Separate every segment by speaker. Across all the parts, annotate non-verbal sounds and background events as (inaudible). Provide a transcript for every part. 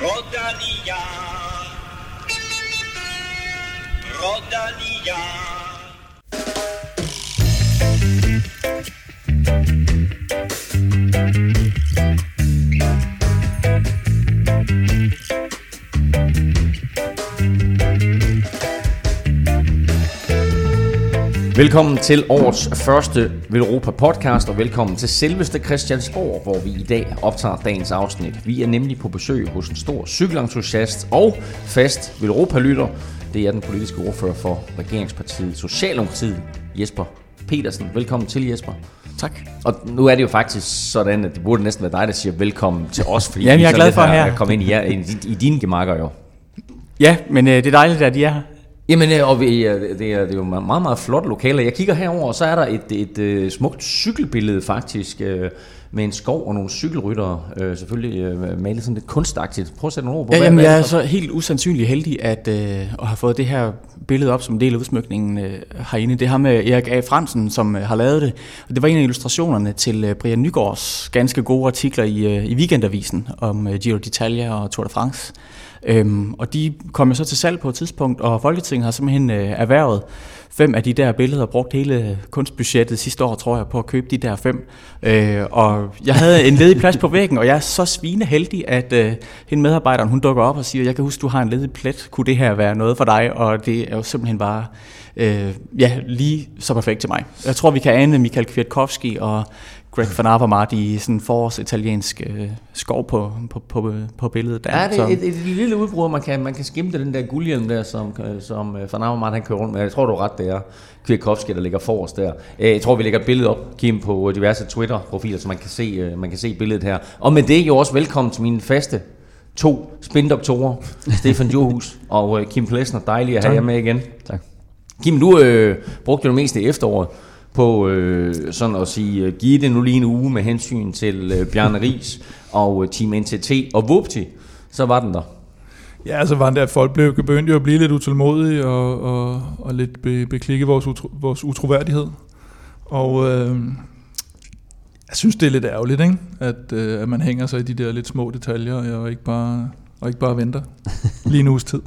Speaker 1: Rodalia. Rodalia.
Speaker 2: Velkommen til årets første Velropa podcast, og velkommen til selveste Christiansborg, hvor vi i dag optager dagens afsnit. Vi er nemlig på besøg hos en stor cykelentusiast og fast Velropa-lytter. Det er den politiske ordfører for regeringspartiet Socialdemokratiet, Jesper Petersen. Velkommen til, Jesper.
Speaker 3: Tak.
Speaker 2: Og nu er det jo faktisk sådan, at det burde næsten være dig, der siger velkommen til os, fordi
Speaker 3: Jamen, jeg er glad for
Speaker 2: har
Speaker 3: her.
Speaker 2: kommet ind i, jer, i, i dine gemakker jo.
Speaker 3: Ja, men øh, det er dejligt, at I er her.
Speaker 2: Jamen, øh, og vi, øh, det, er, det er jo meget, meget flot lokale. Jeg kigger herover, og så er der et, et, et smukt cykelbillede faktisk, øh, med en skov og nogle cykelryttere, øh, selvfølgelig øh, malet sådan lidt kunstagtigt. Prøv at sætte nogle ord på,
Speaker 3: Ja,
Speaker 2: hvad,
Speaker 3: jamen,
Speaker 2: hvad
Speaker 3: jeg
Speaker 2: er
Speaker 3: så helt usandsynlig heldig at, øh, at have fået det her billede op som en del af udsmykningen øh, herinde. Det har med Erik A. Fransen, som øh, har lavet det. Og det var en af illustrationerne til øh, Brian Nygaards ganske gode artikler i, øh, i Weekendavisen om øh, Giro d'Italia og Tour de France. Øhm, og de kom jo så til salg på et tidspunkt, og Folketinget har simpelthen øh, erhvervet fem af de der billeder, og brugt hele kunstbudgettet sidste år, tror jeg, på at købe de der fem. Øh, og jeg havde en ledig plads på væggen, og jeg er så svine heldig, at øh, hende medarbejderen, hun dukker op og siger, jeg kan huske, du har en ledig plet, kunne det her være noget for dig? Og det er jo simpelthen bare, øh, ja, lige så perfekt til mig. Jeg tror, vi kan ane Michael Kwiatkowski og Greg van Avermaet i sådan en forårs-italiensk øh, skov på, på, på, på billedet der.
Speaker 2: Ja, det er et, et, lille udbrud, man kan, man kan skimte den der guldhjelm der, som, øh, som uh, Van Avermaet, han kører rundt med. Jeg tror, du er ret, det er Kwiatkowski, der ligger forrest der. Øh, Jeg tror, vi lægger et billede op, Kim, på diverse Twitter-profiler, så man kan, se, øh, man kan se billedet her. Og med det er jo også velkommen til mine faste to spindoktorer, (laughs) Stefan Johus og øh, Kim Plesner. Dejligt at have jer med igen.
Speaker 3: Tak.
Speaker 2: Kim, du øh, brugte jo det meste i efteråret på øh, sådan at sige, øh, give det nu lige en uge med hensyn til øh, Bjarne Ries og øh, Team NTT, og vupti, så var den der.
Speaker 4: Ja, så var det, at folk blev begyndte jo at blive lidt utålmodige og, og, og lidt be, beklikke vores, utro, vores utroværdighed. Og øh, jeg synes, det er lidt ærgerligt, ikke? At, øh, at man hænger sig i de der lidt små detaljer og ikke bare, og ikke bare venter lige en uges tid.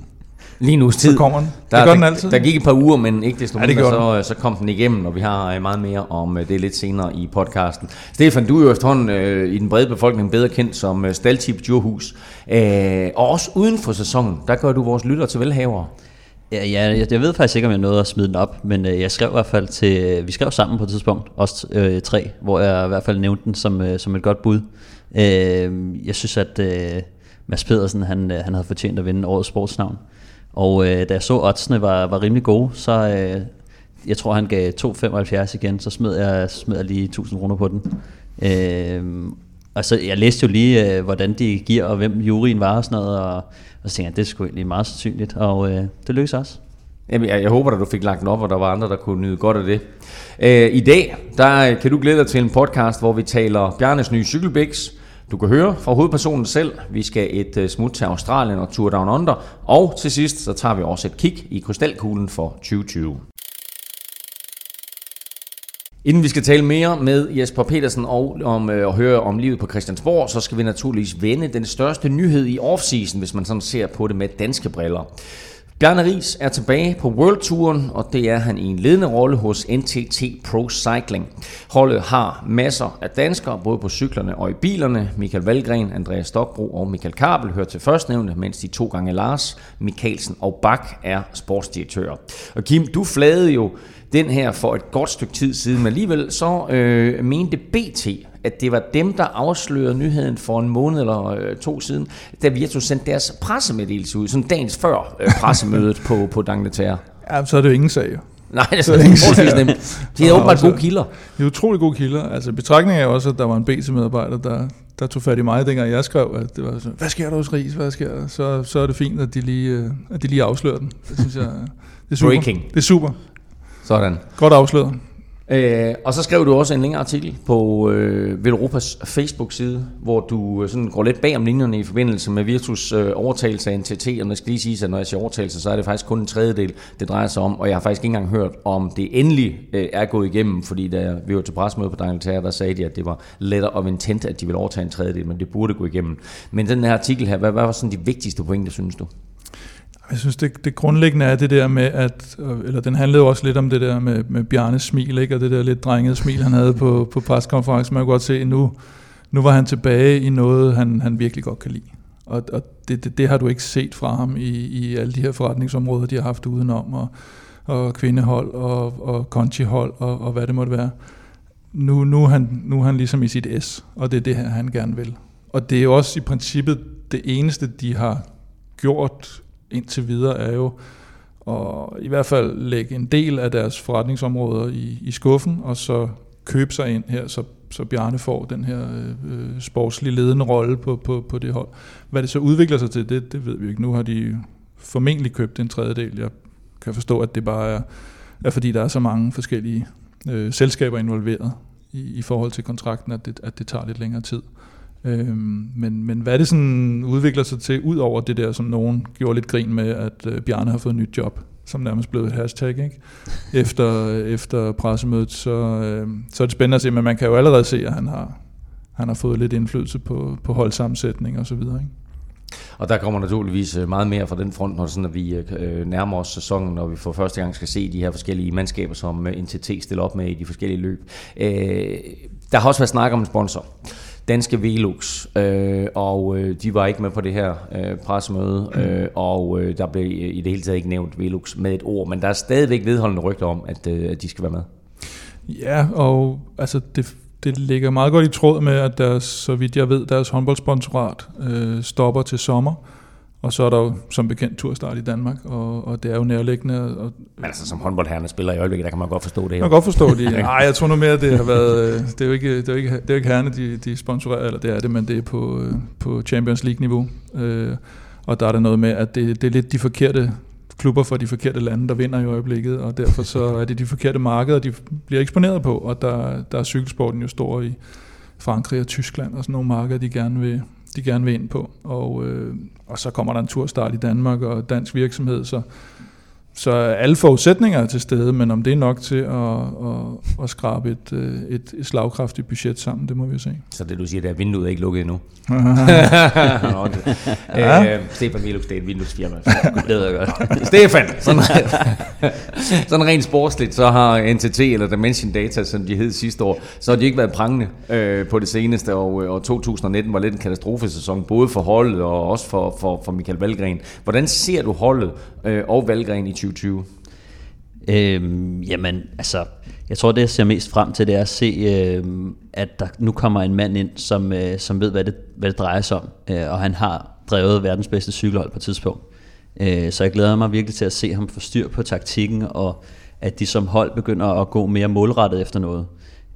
Speaker 2: Lige nu
Speaker 4: Så
Speaker 2: tid.
Speaker 4: kommer den.
Speaker 2: Der,
Speaker 4: det gør
Speaker 2: der,
Speaker 4: den altid.
Speaker 2: Der gik et par uger, men ikke desto
Speaker 4: Ja, det
Speaker 2: mindre, så, så kom den igennem, og vi har øh, meget mere om øh, det lidt senere i podcasten. Stefan, du er jo efterhånden øh, i den brede befolkning bedre kendt som øh, Staltip Djurhus. Øh, og også uden for sæsonen, der gør du vores lytter til velhavere.
Speaker 5: Ja, ja jeg, jeg ved faktisk ikke, om jeg nåede at smide den op, men øh, jeg skrev i hvert fald til, vi skrev sammen på et tidspunkt, os øh, tre, hvor jeg i hvert fald nævnte den som, øh, som et godt bud. Øh, jeg synes, at øh, Mads Pedersen, han, øh, han havde fortjent at vinde årets sportsnavn. Og øh, da jeg så oddsene var, var rimelig gode, så øh, jeg tror, han gav 2,75 igen, så smed jeg, smed jeg lige 1000 kroner på den. Øh, og så, jeg læste jo lige, øh, hvordan de giver, og hvem juryen var og sådan noget, og, og så tænkte jeg, det skulle egentlig meget sandsynligt, og øh, det lykkedes også.
Speaker 2: Jamen, jeg, jeg håber, at du fik lagt den op, og der var andre, der kunne nyde godt af det. Øh, I dag, der øh, kan du glæde dig til en podcast, hvor vi taler Bjarnes nye cykelbiks. Du kan høre fra hovedpersonen selv. Vi skal et øh, smut til Australien og Tour Down Under. Og til sidst, så tager vi også et kig i krystalkuglen for 2020. Inden vi skal tale mere med Jesper Petersen og om øh, at høre om livet på Christiansborg, så skal vi naturligvis vende den største nyhed i offseason, hvis man sådan ser på det med danske briller. Bjarne Ries er tilbage på World Touren, og det er han i en ledende rolle hos NTT Pro Cycling. Holdet har masser af danskere, både på cyklerne og i bilerne. Michael Valgren, Andreas Stokbro og Michael Kabel hører til førstnævnte, mens de to gange Lars, Mikkelsen og Bak er sportsdirektører. Og Kim, du flagede jo den her for et godt stykke tid siden, men alligevel så øh, mente BT, at det var dem, der afslørede nyheden for en måned eller øh, to siden, da Virtu sendte deres pressemeddelelse ud, sådan dagens før øh, (laughs) pressemødet på, på D'Angleterre.
Speaker 4: Ja, så er det jo ingen sag. jo.
Speaker 2: Nej, det er
Speaker 4: Så ikke
Speaker 2: nemt. De er åbenbart gode kilder.
Speaker 4: Det er utrolig gode kilder. Altså betragtning er også, at der var en BT-medarbejder, der, der tog fat i mig, dengang jeg skrev, at det var sådan, hvad sker der hos Ries, hvad sker der? Så, så er det fint, at de lige, øh, at de lige afslører den. Det synes jeg, det er super.
Speaker 2: Breaking.
Speaker 4: Det er super.
Speaker 2: Sådan.
Speaker 4: Godt afsløret.
Speaker 2: Øh, og så skrev du også en længere artikel på øh, Velropas Facebook-side, hvor du øh, sådan går lidt bag om linjerne i forbindelse med Virtus øh, overtagelse af NTT. Og jeg skal lige sige, at når jeg siger overtagelse, så er det faktisk kun en tredjedel, det drejer sig om. Og jeg har faktisk ikke engang hørt, om det endelig øh, er gået igennem, fordi da vi var til pressemøde på Dangletær, der sagde de, at det var letter of intent, at de ville overtage en tredjedel, men det burde gå igennem. Men den her artikel her, hvad, hvad var sådan de vigtigste pointer, synes du?
Speaker 4: Jeg synes, det, det grundlæggende er det der med, at, øh, eller den handlede også lidt om det der med, med Bjarnes smil, ikke? og det der lidt drengede smil, han havde på, på preskonferencen. Man kan godt se, at nu, nu var han tilbage i noget, han, han virkelig godt kan lide. Og, og det, det, det har du ikke set fra ham i, i alle de her forretningsområder, de har haft udenom, og, og kvindehold, og, og conchihold, og, og hvad det måtte være. Nu, nu, er han, nu er han ligesom i sit S, og det er det her, han gerne vil. Og det er jo også i princippet det eneste, de har gjort indtil videre, er jo at i hvert fald lægge en del af deres forretningsområder i, i skuffen, og så købe sig ind her, så, så Bjarne får den her øh, sportslige ledende rolle på, på, på det hold. Hvad det så udvikler sig til, det, det ved vi ikke. Nu har de formentlig købt en tredjedel. Jeg kan forstå, at det bare er, er fordi der er så mange forskellige øh, selskaber involveret i, i forhold til kontrakten, at det, at det tager lidt længere tid. Øhm, men, men hvad det sådan udvikler sig til, ud over det der, som nogen gjorde lidt grin med, at øh, Bjarne har fået et nyt job, som nærmest blev et hashtag, ikke? Efter, øh, efter pressemødet, så, øh, så er det spændende at se, men man kan jo allerede se, at han har, han har fået lidt indflydelse på, på holdsammensætning og så videre, ikke?
Speaker 2: Og der kommer naturligvis øh, meget mere fra den front, når, sådan, at vi øh, nærmer os sæsonen, og vi for første gang skal se de her forskellige mandskaber, som NTT stiller op med i de forskellige løb. Der har også været snak om en sponsor danske Velux, øh, og øh, de var ikke med på det her øh, pressemøde, øh, og øh, der blev øh, i det hele taget ikke nævnt Velux med et ord, men der er stadigvæk vedholdende rygter om, at, øh, at de skal være med.
Speaker 4: Ja, og altså det, det ligger meget godt i tråd med, at deres, så vidt jeg ved, deres håndboldsponsorat øh, stopper til sommer. Og så er der jo som bekendt turstart i Danmark, og, og det er jo nærliggende. Og,
Speaker 2: Men altså som håndboldherrerne spiller i øjeblikket, der kan man godt forstå det.
Speaker 4: Man kan godt forstå det. Nej, (laughs) jeg tror nu mere, det har været, øh, det er jo ikke, det er jo ikke, det er jo ikke herrene, de, de sponsorerer, eller det er det, men det er på, øh, på Champions League-niveau. Øh, og der er der noget med, at det, det er lidt de forkerte klubber for de forkerte lande, der vinder i øjeblikket, og derfor så er det de forkerte markeder, de bliver eksponeret på, og der, der er cykelsporten jo stor i Frankrig og Tyskland og sådan nogle markeder, de gerne vil, de gerne vil ind på. Og, øh, og så kommer der en turstart i Danmark og dansk virksomhed, så, så alle forudsætninger er til stede, men om det er nok til at, at, at skrabe et, øh, et, et slagkraftigt budget sammen, det må vi jo se.
Speaker 2: Så det du siger, det er vinduet er ikke lukket endnu? (laughs) ja. øh, Stefan Milux, det er et vinduesfirma.
Speaker 5: det ved jeg godt. (laughs)
Speaker 2: Stefan, sådan, (laughs) sådan rent sportsligt, så har NTT eller Dimension Data, som de hed sidste år, så har de ikke været prangende øh, på det seneste, og, og 2019 var lidt en katastrofesæson, både for holdet og også for, for, for Michael Valgren. Hvordan ser du holdet øh, og Valgren i 2020?
Speaker 5: Øhm, jamen, altså, jeg tror, det jeg ser mest frem til, det er at se, øhm, at der nu kommer en mand ind, som, øh, som ved, hvad det, hvad det drejer sig om, øh, og han har drevet verdens bedste cykelhold på et tidspunkt. Øh, så jeg glæder mig virkelig til at se ham få styr på taktikken, og at de som hold begynder at gå mere målrettet efter noget.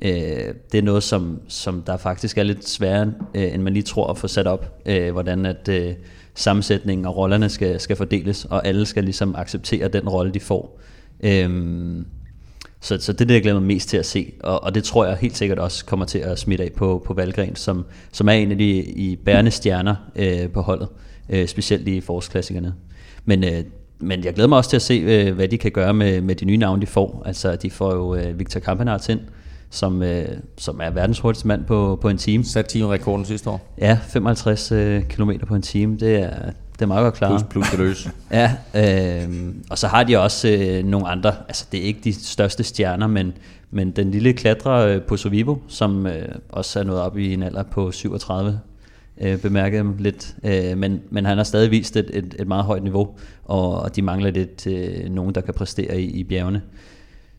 Speaker 5: Øh, det er noget, som, som der faktisk er lidt sværere, øh, end man lige tror at få sat op, øh, hvordan at øh, sammensætningen og rollerne skal, skal fordeles, og alle skal ligesom acceptere den rolle, de får. Øhm, så, så det er det, jeg glæder mig mest til at se, og, og det tror jeg helt sikkert også kommer til at smitte af på, på Valgren, som, som er en af de i bærende stjerner øh, på holdet, øh, specielt i forårsklassikerne. Men, øh, men jeg glæder mig også til at se, øh, hvad de kan gøre med, med de nye navne, de får. Altså, de får jo øh, Victor Kampenarts ind, som, øh, som er verdens hurtigste mand på, på en time.
Speaker 2: Sat teamrekorden sidste år.
Speaker 5: Ja, 55 øh, km på en time, det er, det er meget godt klart.
Speaker 2: Plus, plus løs. (laughs)
Speaker 5: ja, øh, og så har de også øh, nogle andre, altså det er ikke de største stjerner, men, men den lille klatrer øh, på Sovivo, som øh, også er nået op i en alder på 37, øh, bemærkede dem lidt, øh, men, men han har stadig vist et, et, et meget højt niveau, og, og de mangler lidt øh, nogen, der kan præstere i, i bjergene.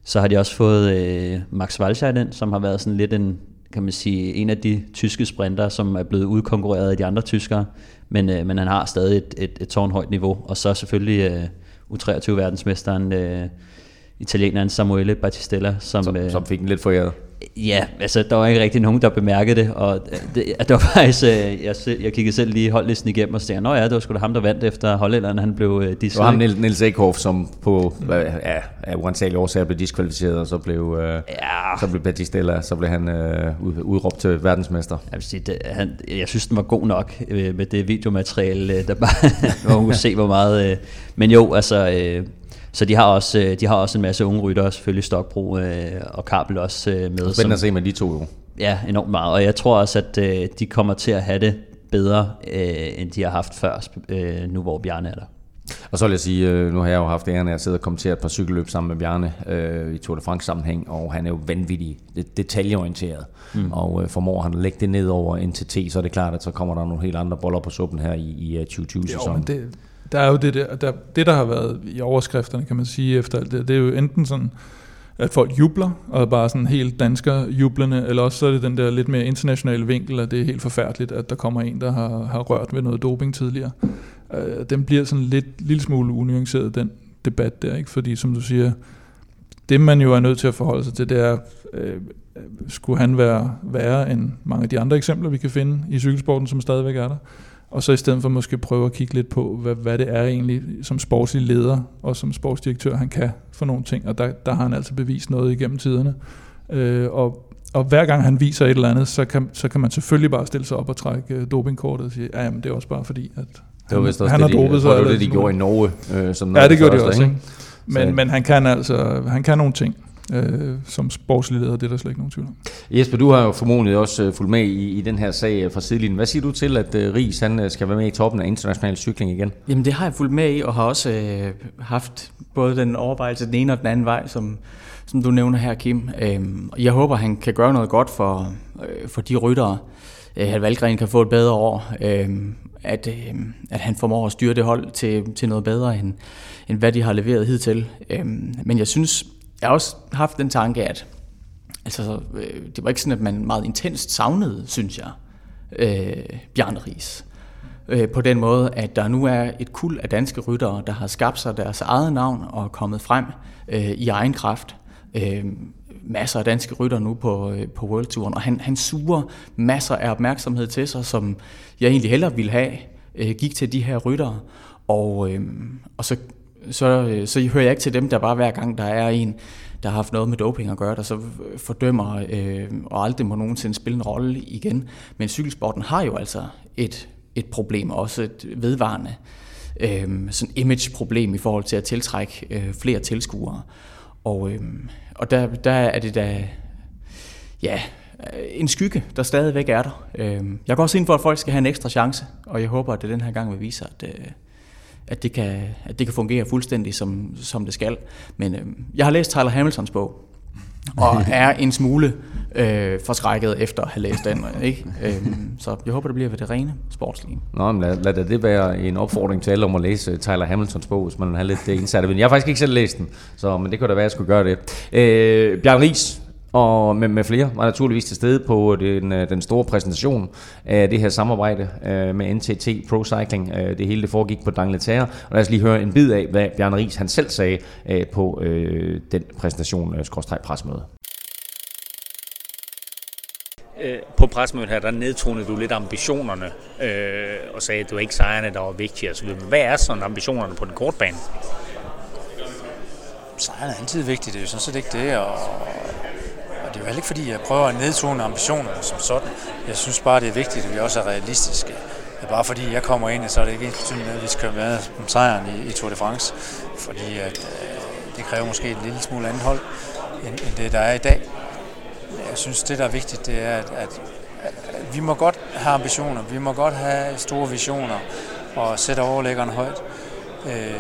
Speaker 5: Så har de også fået øh, Max Walscheid ind, som har været sådan lidt en, kan man sige, en af de tyske sprinter, som er blevet udkonkurreret af de andre tyskere, men, øh, men han har stadig et, et, et tårnhøjt niveau, og så selvfølgelig øh, U23-verdensmesteren øh, italieneren Samuele Battistella, som,
Speaker 2: som,
Speaker 5: øh,
Speaker 2: som fik den lidt foræret.
Speaker 5: Ja, altså der var ikke rigtig nogen, der bemærkede det, og det, det var (laughs) faktisk, øh, jeg, jeg kiggede selv lige holdlisten igennem og sagde, nå ja, det var sgu da ham, der vandt efter hollænderen, han blev øh,
Speaker 2: Det var ham Niels, Niels Ekhoff, som på ja, af uansagelige årsager blev diskvalificeret, og så blev, øh, ja. så blev Battistella, så blev han øh, udråbt til verdensmester.
Speaker 5: Jeg, vil sige, det, han, jeg synes, den var god nok øh, med det videomateriale, der bare, (laughs) (laughs) man kunne se, hvor meget... Øh, men jo, altså... Øh, så de har også, øh, de har også en masse unge ryttere, selvfølgelig Stokbro øh, og Kabel også øh, med.
Speaker 2: Spændende at se med de to jo.
Speaker 5: Ja, enormt meget. Og jeg tror også, at øh, de kommer til at have det bedre, øh, end de har haft før, øh, nu hvor Bjarne er der.
Speaker 2: Og så vil jeg sige, nu har jeg jo haft æren af at sidde og kommentere et par cykelløb sammen med Bjarne øh, i Tour de France sammenhæng, og han er jo vanvittig detaljeorienteret, mm. og øh, formår han at lægge det ned over NTT, så er det klart, at så kommer der nogle helt andre boller på suppen her i, i 2020-sæsonen.
Speaker 4: Jo, det, der er jo det der, der, det der har været i overskrifterne, kan man sige, efter alt det, det er jo enten sådan, at folk jubler, og bare sådan helt dansker jublende, eller også så er det den der lidt mere internationale vinkel, at det er helt forfærdeligt, at der kommer en, der har, har rørt ved noget doping tidligere. Øh, den bliver sådan lidt lille smule unuanceret, den debat der, ikke? fordi som du siger, det man jo er nødt til at forholde sig til, det er, øh, skulle han være værre end mange af de andre eksempler, vi kan finde i cykelsporten, som stadigvæk er der? Og så i stedet for måske prøve at kigge lidt på, hvad, hvad det er egentlig som sportslig leder og som sportsdirektør, han kan for nogle ting. Og der, der har han altså bevist noget igennem tiderne. Øh, og, og hver gang han viser et eller andet, så kan, så kan man selvfølgelig bare stille sig op og trække øh, dopingkortet og sige, ja, jamen, det er også bare fordi, at
Speaker 2: det var vist også han det, har dopet sig. Det var det, de gjorde i Norge.
Speaker 4: Øh, som ja, det gjorde de også. Ikke? Men, men han kan altså han kan nogle ting øh, som sportslig leder, det er der slet ikke nogen tvivl om.
Speaker 2: Jesper, du har jo formodentlig også øh, fulgt med i, i den her sag øh, fra sidelinjen. Hvad siger du til, at uh, Ries han skal være med i toppen af international cykling igen?
Speaker 3: Jamen det har jeg fulgt med i, og har også øh, haft både den overvejelse den ene og den anden vej, som, som du nævner her, Kim. Øhm, jeg håber, han kan gøre noget godt for, øh, for de ryttere, øh, at Valgren kan få et bedre år, øh, at, øh, at han formår at styre det hold til, til noget bedre, end, end hvad de har leveret hidtil. Øh, men jeg synes, jeg har også haft den tanke, at altså, øh, det var ikke sådan, at man meget intenst savnede, synes jeg, øh, Bjarne Ries. Øh, på den måde, at der nu er et kul af danske ryttere, der har skabt sig deres eget navn og er kommet frem øh, i egen kraft. Øh, masser af danske rytter nu på, øh, på World Touren, og han, han suger masser af opmærksomhed til sig, som jeg egentlig hellere ville have, øh, gik til de her ryttere. Og, øh, og så så, øh, så hører jeg ikke til dem, der bare hver gang der er en, der har haft noget med doping at gøre, der så fordømmer øh, og aldrig må nogensinde spille en rolle igen. Men cykelsporten har jo altså et, et problem, også et vedvarende øh, sådan image-problem i forhold til at tiltrække øh, flere tilskuere. Og, øh, og der, der er det da ja, øh, en skygge, der stadigvæk er der. Øh, jeg går også ind for, at folk skal have en ekstra chance, og jeg håber, at det den her gang vil vise, at, øh, at det kan, at det kan fungere fuldstændig som, som det skal. Men øh, jeg har læst Tyler Hamiltons bog, og (laughs) er en smule øh, forskrækket efter at have læst den. Ikke? Øhm, så jeg håber, det bliver ved det rene sportslige.
Speaker 2: Nå, men lad, lad det være en opfordring til alle om at læse Tyler Hamiltons bog, hvis man har lidt indsat. Men jeg har faktisk ikke selv læst den, så, men det kunne da være, at jeg skulle gøre det. Øh, Bjørn Ries, og med, med flere var naturligvis til stede på den, øh, den store præsentation af det her samarbejde øh, med NTT Pro Cycling. Øh, det hele det foregik på Dangleterre, og lad os lige høre en bid af, hvad Bjarne Ries han selv sagde øh, på øh, den præsentation, øh, pressemøde.
Speaker 1: Øh, på pressemødet her, der nedtonede du lidt ambitionerne øh, og sagde, at det var ikke sejrene, der var vigtige osv. Hvad er sådan ambitionerne på den korte bane?
Speaker 6: Sejrene er altid vigtige, det er jo sådan set ikke det, og det er jo heller ikke fordi, jeg prøver at nedtone ambitionerne som sådan. Jeg synes bare, det er vigtigt, at vi også er realistiske. Det er bare fordi, jeg kommer ind, så er det ikke betydende, at vi skal være om sejren i, i Tour de France. Fordi at, øh, det kræver måske et lille smule andet hold, end, end det, der er i dag. Jeg synes, det, der er vigtigt, det er, at, at, at vi må godt have ambitioner, vi må godt have store visioner og sætte overlæggeren højt. Øh,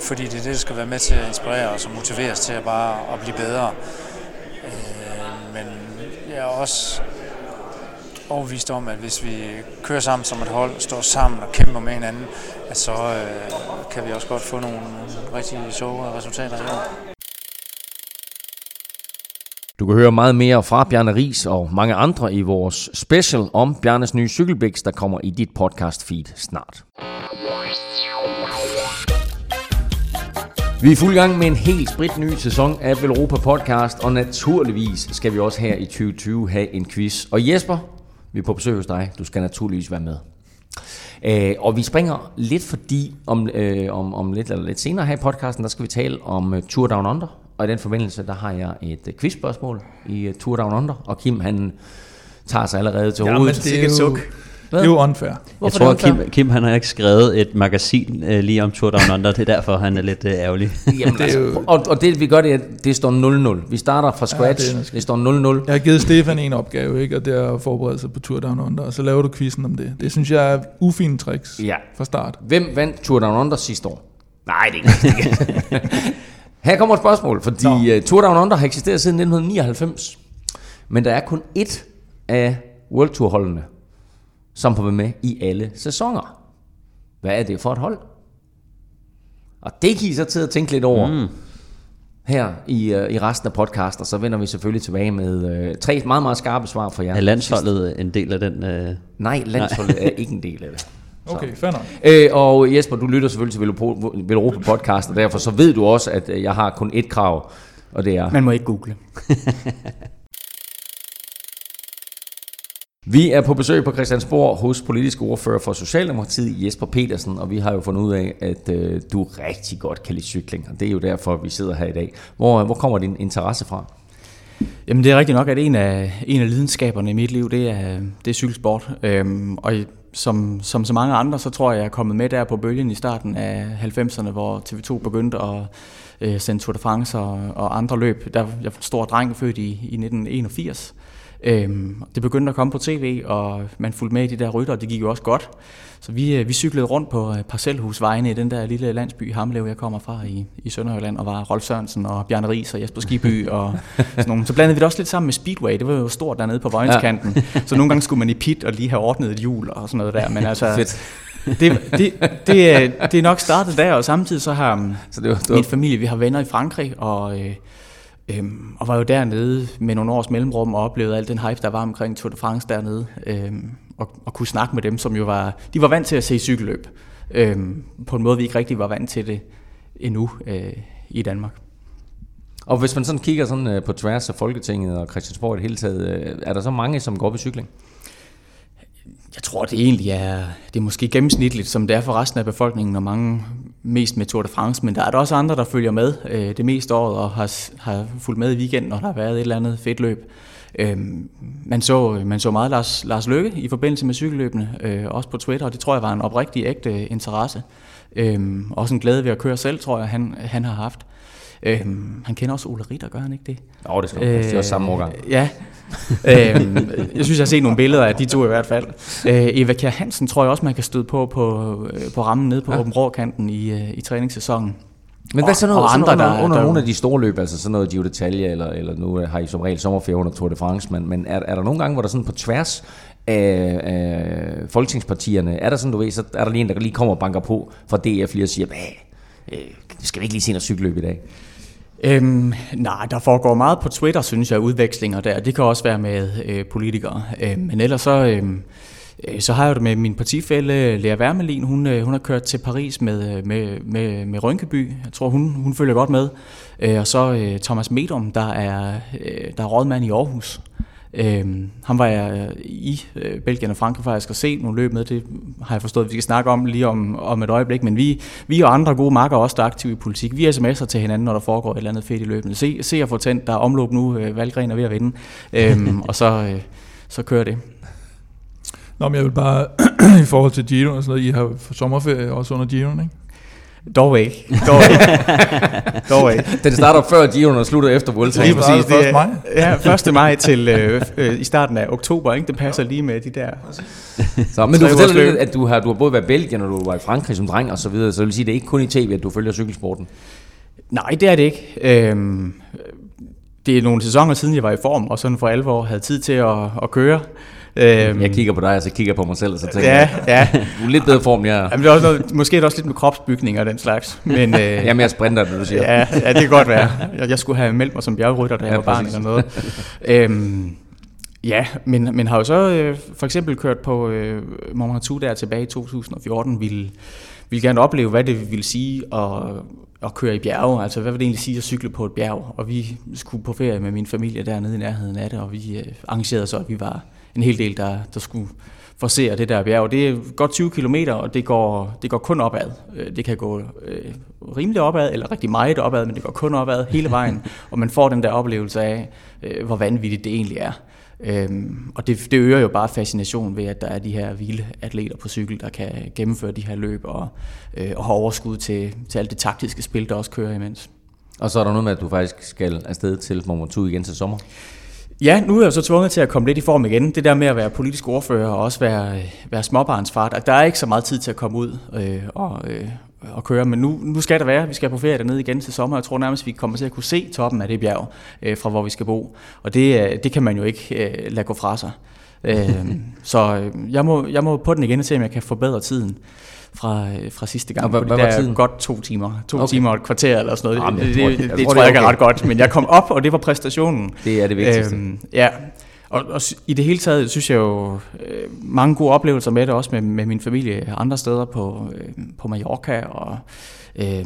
Speaker 6: fordi det er det, der skal være med til at inspirere os og motivere os til at bare at blive bedre Øh, også overbevist om, at hvis vi kører sammen som et hold, står sammen og kæmper med hinanden, at så øh, kan vi også godt få nogle rigtig sjove resultater i år.
Speaker 2: Du kan høre meget mere fra Bjarne Ries og mange andre i vores special om Bjarnes nye cykelbæks, der kommer i dit podcast feed snart. Vi er i fuld gang med en helt sprit ny sæson af Velropa Podcast, og naturligvis skal vi også her i 2020 have en quiz. Og Jesper, vi er på besøg hos dig. Du skal naturligvis være med. Øh, og vi springer lidt fordi, om, øh, om, om lidt, eller lidt senere her i podcasten, der skal vi tale om uh, Tour Down Under. Og i den forbindelse, der har jeg et uh, quizspørgsmål i uh, Tour Down Under. Og Kim, han tager sig allerede til
Speaker 4: Ja,
Speaker 2: hovedet.
Speaker 4: men det er, jo,
Speaker 3: suk.
Speaker 4: det er jo unfair.
Speaker 5: Jeg tror, at Kim, Kim han har ikke skrevet et magasin øh, lige om Tour Down Under, det er derfor, han er lidt øh, ærgerlig. (laughs)
Speaker 2: Jamen, altså, og, og det vi gør, det er, at det står 0-0. Vi starter fra scratch.
Speaker 4: det er
Speaker 2: Ja, det, det står 0-0.
Speaker 4: Jeg har givet Stefan en opgave, ikke? og det er at forberede sig på Tour Down Under, og så laver du quizzen om det. Det synes jeg er ufine tricks
Speaker 2: Ja.
Speaker 4: fra start.
Speaker 2: Hvem vandt Tour Down Under sidste år? Nej, det er ikke det. (laughs) Her kommer et spørgsmål, fordi uh, Tour Down Under har eksisteret siden 1999. Men der er kun ét af World Tour holdene, som har været med i alle sæsoner. Hvad er det for et hold? Og det kan I så til at tænke lidt over. Mm. Her i, uh, i resten af podcast, og så vender vi selvfølgelig tilbage med uh, tre meget, meget skarpe svar for jer.
Speaker 5: Er landsholdet en del af den? Øh...
Speaker 2: Nej, landsholdet er (laughs) ikke en del af det.
Speaker 4: Okay, fair nok.
Speaker 2: Øh, og Jesper, du lytter selvfølgelig til Veloropa podcast, og derfor så ved du også, at øh, jeg har kun ét krav, og det er...
Speaker 3: Man må ikke google. (laughs)
Speaker 2: Vi er på besøg på Christiansborg hos politisk ordfører for Socialdemokratiet, Jesper Petersen, og vi har jo fundet ud af, at øh, du rigtig godt kan lide cykling, og det er jo derfor, vi sidder her i dag. Hvor, øh, hvor kommer din interesse fra?
Speaker 3: Jamen det er rigtigt nok, at en af, en af lidenskaberne i mit liv, det er, det er cykelsport. Øhm, og som, som så mange andre, så tror jeg, jeg er kommet med der på bølgen i starten af 90'erne, hvor TV2 begyndte at øh, sende Tour de France og, og andre løb. Der, jeg var stor dreng, født i, i 1981. Øhm, det begyndte at komme på tv, og man fulgte med i de der rytter, og det gik jo også godt. Så vi, øh, vi cyklede rundt på øh, parcelhusvejene i den der lille landsby Hamlev, jeg kommer fra i, i Sønderjylland, og var Rolf Sørensen og Bjarne Ries og Jesper Skiby (laughs) og sådan nogle. Så blandede vi det også lidt sammen med Speedway, det var jo stort dernede på Vojenskanten. Ja. Så nogle gange skulle man i pit og lige have ordnet et hjul og sådan noget der. Men (laughs) altså,
Speaker 2: Fedt.
Speaker 3: det, det, det, er- det er nok startet der, og samtidig så har
Speaker 2: Så det var, det
Speaker 3: min
Speaker 2: var,
Speaker 3: familie, vi har venner i Frankrig, og, øh, øhm, og var jo dernede med nogle års mellemrum og oplevede al den hype, der var omkring Tour de France dernede, øhm, og, og kunne snakke med dem, som jo var, de var vant til at se cykelløb, øhm, på en måde, vi ikke rigtig var vant til det endnu øh, i Danmark.
Speaker 2: og hvis man sådan kigger sådan øh, på tværs af Folketinget og Christiansborg i det hele taget, øh, er der så mange, som går op i cykling?
Speaker 3: Jeg tror, det egentlig er, det er måske gennemsnitligt, som det er for resten af befolkningen, og mange mest med Tour de France, men der er der også andre, der følger med øh, det meste året og har, har fulgt med i weekenden, når der har været et eller andet fedt løb. Øh, man, så, øh, man så meget Lars, Lars Lykke i forbindelse med cykelløbene, øh, også på Twitter, og det tror jeg var en oprigtig ægte interesse. Øh, også en glæde ved at køre selv, tror jeg, han, han har haft. Øh, han kender også Ole Ritter, gør han ikke det?
Speaker 2: Nå, det skal øh, det er også samme årgang.
Speaker 3: Ja. (laughs) øhm, jeg synes, jeg har set nogle billeder af de to i hvert fald. Øh, Eva Kjær Hansen tror jeg også, man kan støde på på, øh, på rammen nede på ja. Åben i, øh, i træningssæsonen.
Speaker 2: Men hvad så noget,
Speaker 3: og andre,
Speaker 2: under,
Speaker 3: der-
Speaker 2: under
Speaker 3: der-
Speaker 2: nogle af de store løb, altså sådan noget Giro d'Italia, eller, eller nu har I som regel sommerferie under Tour de France, men, men er, er der nogle gange, hvor der sådan på tværs af, af folketingspartierne, er der sådan, du ved, så er der lige en, der lige kommer og banker på fra DF lige og siger, "Hvad, øh, skal vi ikke lige se noget cykelløb i dag?
Speaker 3: Øhm, nej, der foregår meget på Twitter, synes jeg, udvekslinger der. Det kan også være med øh, politikere. Øh, men ellers så, øhm, øh, så har jeg det med min partifælle øh, Lea Wermelin. Hun, øh, hun har kørt til Paris med, øh, med, med, med Rønkeby. Jeg tror, hun, hun følger godt med. Øh, og så øh, Thomas Medom, der er, øh, der er rådmand i Aarhus. Øhm, han var jeg i øh, Belgien og Frankrig faktisk at se nogle løb med. Det har jeg forstået, at vi skal snakke om lige om, om et øjeblik. Men vi, vi og andre gode marker også, der er aktive i politik. Vi sms'er til hinanden, når der foregår et eller andet fedt i løbene. Se, se at få tændt, der er omløb nu, øh, Valgren er ved at vinde. Øhm, (laughs) og så, øh, så kører det.
Speaker 4: Nå, men jeg vil bare, (clears throat) i forhold til Giro og sådan noget, I har sommerferie også under Giroen, ikke?
Speaker 3: Dog ikke. Dog ikke. (laughs) Dog ikke.
Speaker 2: Den starter før Giroen og slutter efter Vuelta.
Speaker 3: Lige præcis. Det
Speaker 4: 1.
Speaker 3: er,
Speaker 4: maj.
Speaker 3: ja, 1. maj til øh, øh, i starten af oktober. Ikke? Det passer lige med de der
Speaker 2: Så, men du fortæller lidt, at du har, du har både været i Belgien, og du var i Frankrig som dreng og så videre, så det vil sige, at det er ikke kun i tv, at du følger cykelsporten.
Speaker 3: Nej, det er det ikke. Øhm, det er nogle sæsoner siden, jeg var i form, og sådan for alvor havde tid til at, at køre. Øhm,
Speaker 2: Jeg kigger på dig, og så kigger jeg på mig selv, og så tænker
Speaker 3: Ja,
Speaker 2: jeg,
Speaker 3: ja.
Speaker 2: du er lidt bedre form, jeg er.
Speaker 3: Jamen, det er også noget, måske er det også lidt med kropsbygning og den slags. Men, øh,
Speaker 2: Jeg er mere sprinter, end du siger.
Speaker 3: ja, ja, det kan godt være. Jeg, jeg skulle have meldt mig som bjergrytter, da jeg
Speaker 2: Ja,
Speaker 3: var barn eller noget. øhm, Ja, men, men har jo så øh, for eksempel kørt på øh, Ventoux der tilbage i 2014, ville, ville gerne opleve, hvad det ville sige at, at køre i bjerge. Altså, hvad vil det egentlig sige at cykle på et bjerg? Og vi skulle på ferie med min familie dernede i nærheden af det, og vi øh, arrangerede så, at vi var en hel del, der, der skulle forsere det der bjerg. Det er godt 20 km, og det går, det går kun opad. Øh, det kan gå øh, rimelig opad, eller rigtig meget opad, men det går kun opad hele vejen, (laughs) og man får den der oplevelse af, øh, hvor vanvittigt det egentlig er. Øhm, og det, det øger jo bare fascinationen ved, at der er de her vilde atleter på cykel, der kan gennemføre de her løb og, øh, og have overskud til, til alt det taktiske spil, der også kører imens.
Speaker 2: Og så er der noget med, at du faktisk skal afsted til Mont Ventoux igen til sommer.
Speaker 3: Ja, nu er jeg så tvunget til at komme lidt i form igen. Det der med at være politisk ordfører og også være, øh, være småbarnsfart, at der er ikke så meget tid til at komme ud øh, og, øh, og køre, men nu, nu skal der være. Vi skal på ferie dernede igen til sommer. Jeg tror nærmest, vi kommer til at kunne se toppen af det bjerg øh, fra, hvor vi skal bo. Og det, øh, det kan man jo ikke øh, lade gå fra sig. Øh, (laughs) så øh, jeg må, jeg må på den igen og se, om jeg kan forbedre tiden fra, øh, fra sidste gang.
Speaker 2: Og hvad, hvad var tiden?
Speaker 3: Godt to timer. To okay. timer og et kvarter eller sådan noget. Jamen, det, det, det, det, det, det tror jeg ikke er ret godt, men jeg kom op, og det var præstationen.
Speaker 2: Det er det vigtigste. Øhm,
Speaker 3: ja, og, og i det hele taget synes jeg jo øh, mange gode oplevelser med det, også med, med min familie andre steder på, øh, på Mallorca og øh,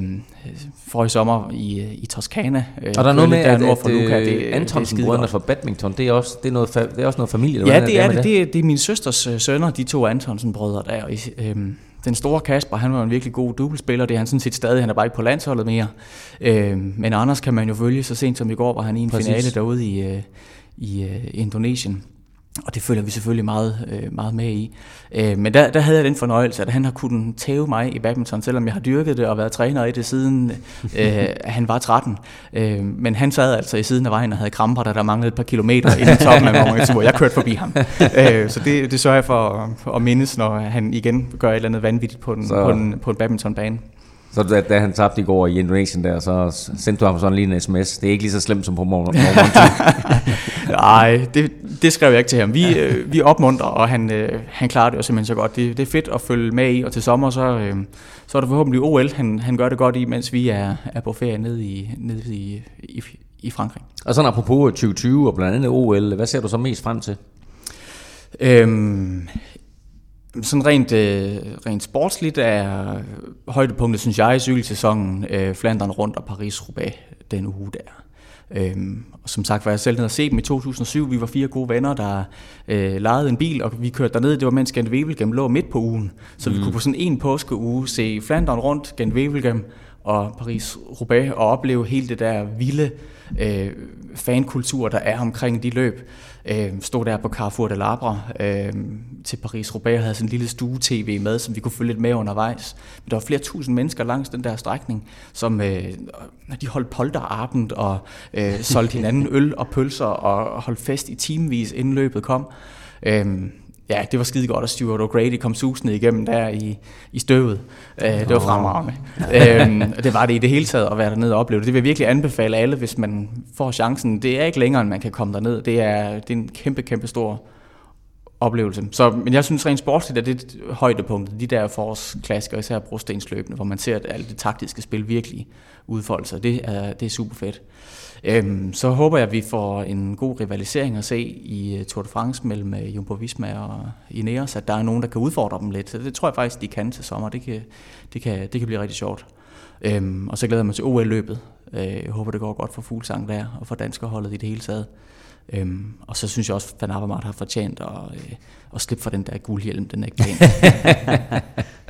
Speaker 3: for i sommer i, i Toskana.
Speaker 2: Øh, og der er noget med, der at, at, Luca, det, Antonsen brødrene for badminton, det er også, det er noget, det er også noget familie?
Speaker 3: Ja, det er det. Det? det. Det er min søsters øh, sønner, de to Antonsen-brødre der. Øh, den store Kasper, han var en virkelig god dubbelspiller, det er han sådan set stadig, han er bare ikke på landsholdet mere. Øh, men Anders kan man jo følge, så sent som i går var han i en Præcis. finale derude i, øh, i øh, Indonesien. Og det følger vi selvfølgelig meget, øh, meget med i. Øh, men der, der havde jeg den fornøjelse, at han har kunnet tæve mig i badminton, selvom jeg har dyrket det og været træner i det siden øh, (laughs) han var 13. Øh, men han sad altså i siden af vejen og havde kramper, da der manglede et par kilometer inden toppen af Mont hvor jeg kørte forbi ham. øh, så det, det sørger jeg for, at mindes, når han igen gør et eller andet vanvittigt på, den, på, en, på en badmintonbane.
Speaker 2: Så da, da han tabte i går i Indonesien der, så sendte du ham sådan lige en sms. Det er ikke lige så slemt som på morgen. (laughs)
Speaker 3: Nej, det, det skrev jeg ikke til ham. Vi, øh, vi opmuntrer, og han, øh, han klarer det jo simpelthen så godt. Det, det er fedt at følge med i, og til sommer, så, øh, så er det forhåbentlig OL, han, han gør det godt i, mens vi er, er på ferie nede i, nede i, i, i Frankrig.
Speaker 2: Og sådan apropos 2020 og blandt andet OL, hvad ser du så mest frem til?
Speaker 3: Øhm, sådan rent, øh, rent sportsligt er højdepunktet, synes jeg, i cykelsæsonen øh, Flandern rundt og Paris-Roubaix den uge der. Øhm, og som sagt var jeg selv nede og se dem i 2007. Vi var fire gode venner, der øh, lejede en bil, og vi kørte derned. Det var mens Gent Wevelgem lå midt på ugen. Så mm. vi kunne på sådan en påskeuge se Flandern rundt, Gent Wevelgem og Paris-Roubaix, og opleve hele det der vilde øh, fankultur, der er omkring de løb. Øh, stod der på Carrefour de Labre øh, til Paris-Roubaix og havde sådan en lille stue-tv med, som vi kunne følge lidt med undervejs. Men der var flere tusind mennesker langs den der strækning, som øh, de holdt polterabend og øh, solgte hinanden øl og pølser og holdt fest i timevis, inden løbet kom. Øh, ja, det var skide godt, at Stuart O'Grady kom susende igennem der i, i støvet. Uh, det var fremragende. (laughs) uh, det var det i det hele taget at være dernede og opleve det. Det vil jeg virkelig anbefale alle, hvis man får chancen. Det er ikke længere, end man kan komme derned. Det er, det er en kæmpe, kæmpe stor oplevelse. Så, men jeg synes rent sportsligt er det højdepunktet, de der forårsklassikere, især brostensløbende, hvor man ser at alt det taktiske spil virkelig udfolde sig. Det er, det er super fedt. Øhm, så håber jeg, at vi får en god rivalisering at se i øh, Tour de France mellem øh, Jumbo Visma og Ineos, at der er nogen, der kan udfordre dem lidt. Så det tror jeg faktisk, de kan til sommer. Det kan, det kan, det kan blive rigtig sjovt. Øhm, og så glæder jeg mig til OL-løbet. Øh, jeg håber, det går godt for Fuglsang der, og for danskerholdet i det hele taget. Øhm, og så synes jeg også, at Van Avermaet har fortjent at, øh, at slippe for den der guldhjelm, den er ikke pæn.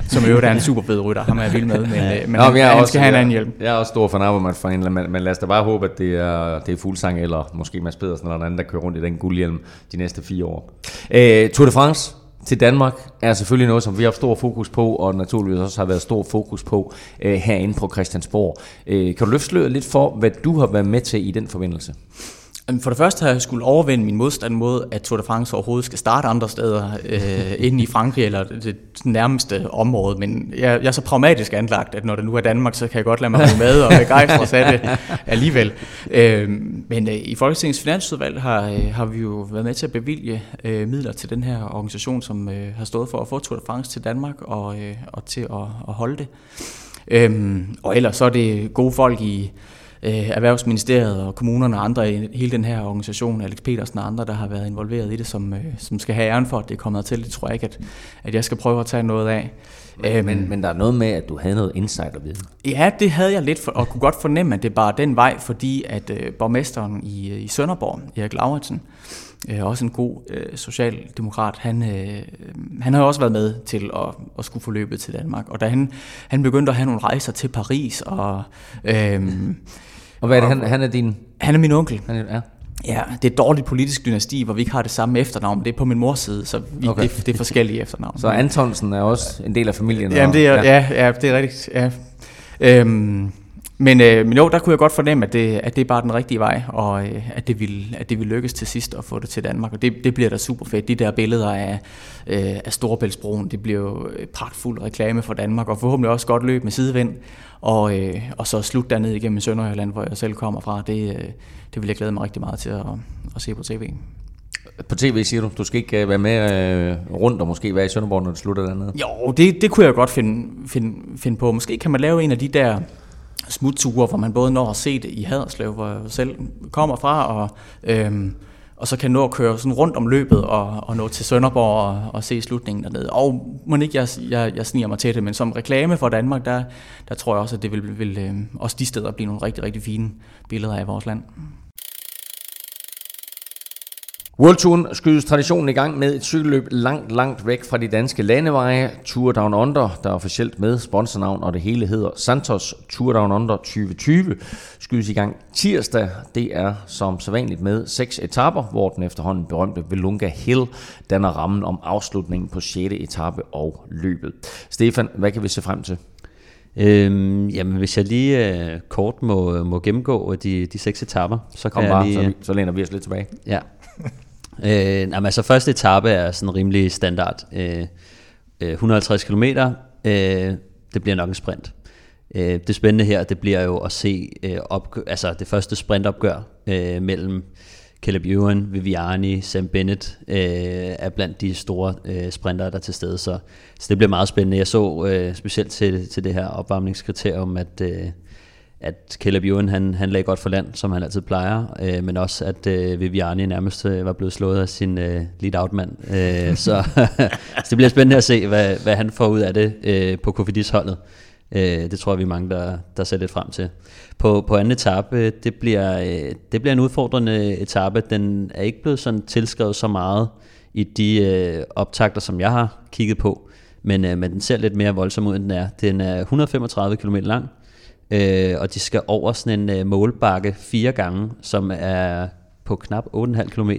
Speaker 3: (laughs) Som jo er en super fed rytter, ham er jeg vild med, men, øh, men Nå, han, jeg han også, skal have en anden hjelm.
Speaker 2: Jeg er også stor Van Avermaet for en, men, men lad os da bare håbe, at det er, det er Fuglsang eller måske Mads Pedersen eller en anden, der kører rundt i den guldhjelm de næste fire år. Øh, Tour de France, til Danmark er selvfølgelig noget, som vi har haft stor fokus på, og naturligvis også har været stor fokus på øh, herinde på Christiansborg. Øh, kan du løfte lidt for, hvad du har været med til i den forbindelse?
Speaker 3: For det første har jeg skulle overvinde min modstand mod, at Tour de France overhovedet skal starte andre steder øh, inde i Frankrig eller det nærmeste område. Men jeg, jeg er så pragmatisk anlagt, at når det nu er Danmark, så kan jeg godt lade mig med og begejstre af det alligevel. Øh, men øh, i Folketingets Finansudvalg har, øh, har vi jo været med til at bevilge øh, midler til den her organisation, som øh, har stået for at få Tour de France til Danmark og, øh, og til at, at holde det. Øh, og ellers så er det gode folk i øh, Erhvervsministeriet og kommunerne og andre i hele den her organisation, Alex Petersen og andre, der har været involveret i det, som, øh, som skal have æren for, at det er kommet til. Det tror jeg ikke, at, at jeg skal prøve at tage noget af.
Speaker 2: Men, men, men der er noget med, at du havde noget insiderviden.
Speaker 3: Ja, det havde jeg lidt, for, og kunne godt fornemme, at det bare den vej, fordi at øh, borgmesteren i, i Sønderborg, Erik Lauritsen, øh, også en god øh, socialdemokrat, han, øh, han har også været med til at, at skulle få løbet til Danmark. Og da han, han begyndte at have nogle rejser til Paris, og... Øh,
Speaker 2: og hvad er det, han, han er din...
Speaker 3: Han er min onkel.
Speaker 2: Han er, ja.
Speaker 3: Ja, det er et dårligt politisk dynasti, hvor vi ikke har det samme efternavn. Det er på min mors side, så vi, okay. det, det er forskellige efternavn.
Speaker 2: Så Antonsen er også en del af familien?
Speaker 3: Jamen, det er, ja. Ja, ja, det er rigtigt. Ja. Øhm, men, øh, men jo, der kunne jeg godt fornemme, at det, at det er bare den rigtige vej, og øh, at, det vil, at det vil lykkes til sidst at få det til Danmark. Og det, det bliver da super fedt. De der billeder af, øh, af Storebæltsbroen, det bliver jo pragtfuld reklame for Danmark, og forhåbentlig også godt løb med sidevind. Og, øh, og så slut dernede igennem Sønderjylland, hvor jeg selv kommer fra, det, øh, det vil jeg glæde mig rigtig meget til at, at se på tv.
Speaker 2: På tv siger du, du skal ikke øh, være med øh, rundt og måske være i Sønderborg, når det slutter dernede?
Speaker 3: Jo, det, det kunne jeg godt finde, finde, finde på. Måske kan man lave en af de der smutture, hvor man både når at se det i Haderslev, hvor jeg selv kommer fra, og, øhm, og så kan nå at køre sådan rundt om løbet og, og nå til Sønderborg og, og se slutningen dernede. Og må ikke, jeg, jeg, jeg sniger mig til det, men som reklame for Danmark, der, der tror jeg også, at det vil, vil øhm, også de steder blive nogle rigtig, rigtig fine billeder af vores land.
Speaker 2: World Touren skydes traditionen i gang med et cykelløb langt, langt væk fra de danske landeveje. Tour Down Under, der er officielt med sponsornavn, og det hele hedder Santos Tour Down Under 2020, skydes i gang tirsdag. Det er som sædvanligt med seks etapper, hvor den efterhånden berømte Velunga Hill danner rammen om afslutningen på 6. etape og løbet. Stefan, hvad kan vi se frem til?
Speaker 5: Øhm, jamen, hvis jeg lige øh, kort må, må gennemgå de, de seks etapper, så kan
Speaker 2: Kom
Speaker 5: jeg
Speaker 2: bare,
Speaker 5: lige...
Speaker 2: så, vi, så læner vi os lidt tilbage.
Speaker 5: Ja. (laughs) øh, jamen, altså, første etape er sådan rimelig standard. Øh, øh 150 km, øh, det bliver nok en sprint. Øh, det spændende her, det bliver jo at se øh, opgør, altså det første sprintopgør øh, mellem Caleb Ewan, Viviani, Sam Bennett øh, er blandt de store øh, sprinter, der er til stede. Så, så det bliver meget spændende. Jeg så øh, specielt til, til det her opvarmningskriterium, at, øh, at Caleb Ewan han, han lagde godt for land, som han altid plejer, øh, men også at øh, Viviani nærmest øh, var blevet slået af sin øh, lead-out-mand. Øh, så, (laughs) så det bliver spændende at se, hvad, hvad han får ud af det øh, på Kofidis-holdet. Øh, det tror jeg, vi er mange, der, der ser lidt frem til. På, på anden etape, det bliver, øh, det bliver en udfordrende etape. Den er ikke blevet sådan tilskrevet så meget i de øh, optagter, som jeg har kigget på, men, øh, men den ser lidt mere voldsom ud, end den er. Den er 135 km lang, øh, og de skal over sådan en øh, målbakke fire gange, som er på knap 8,5 km.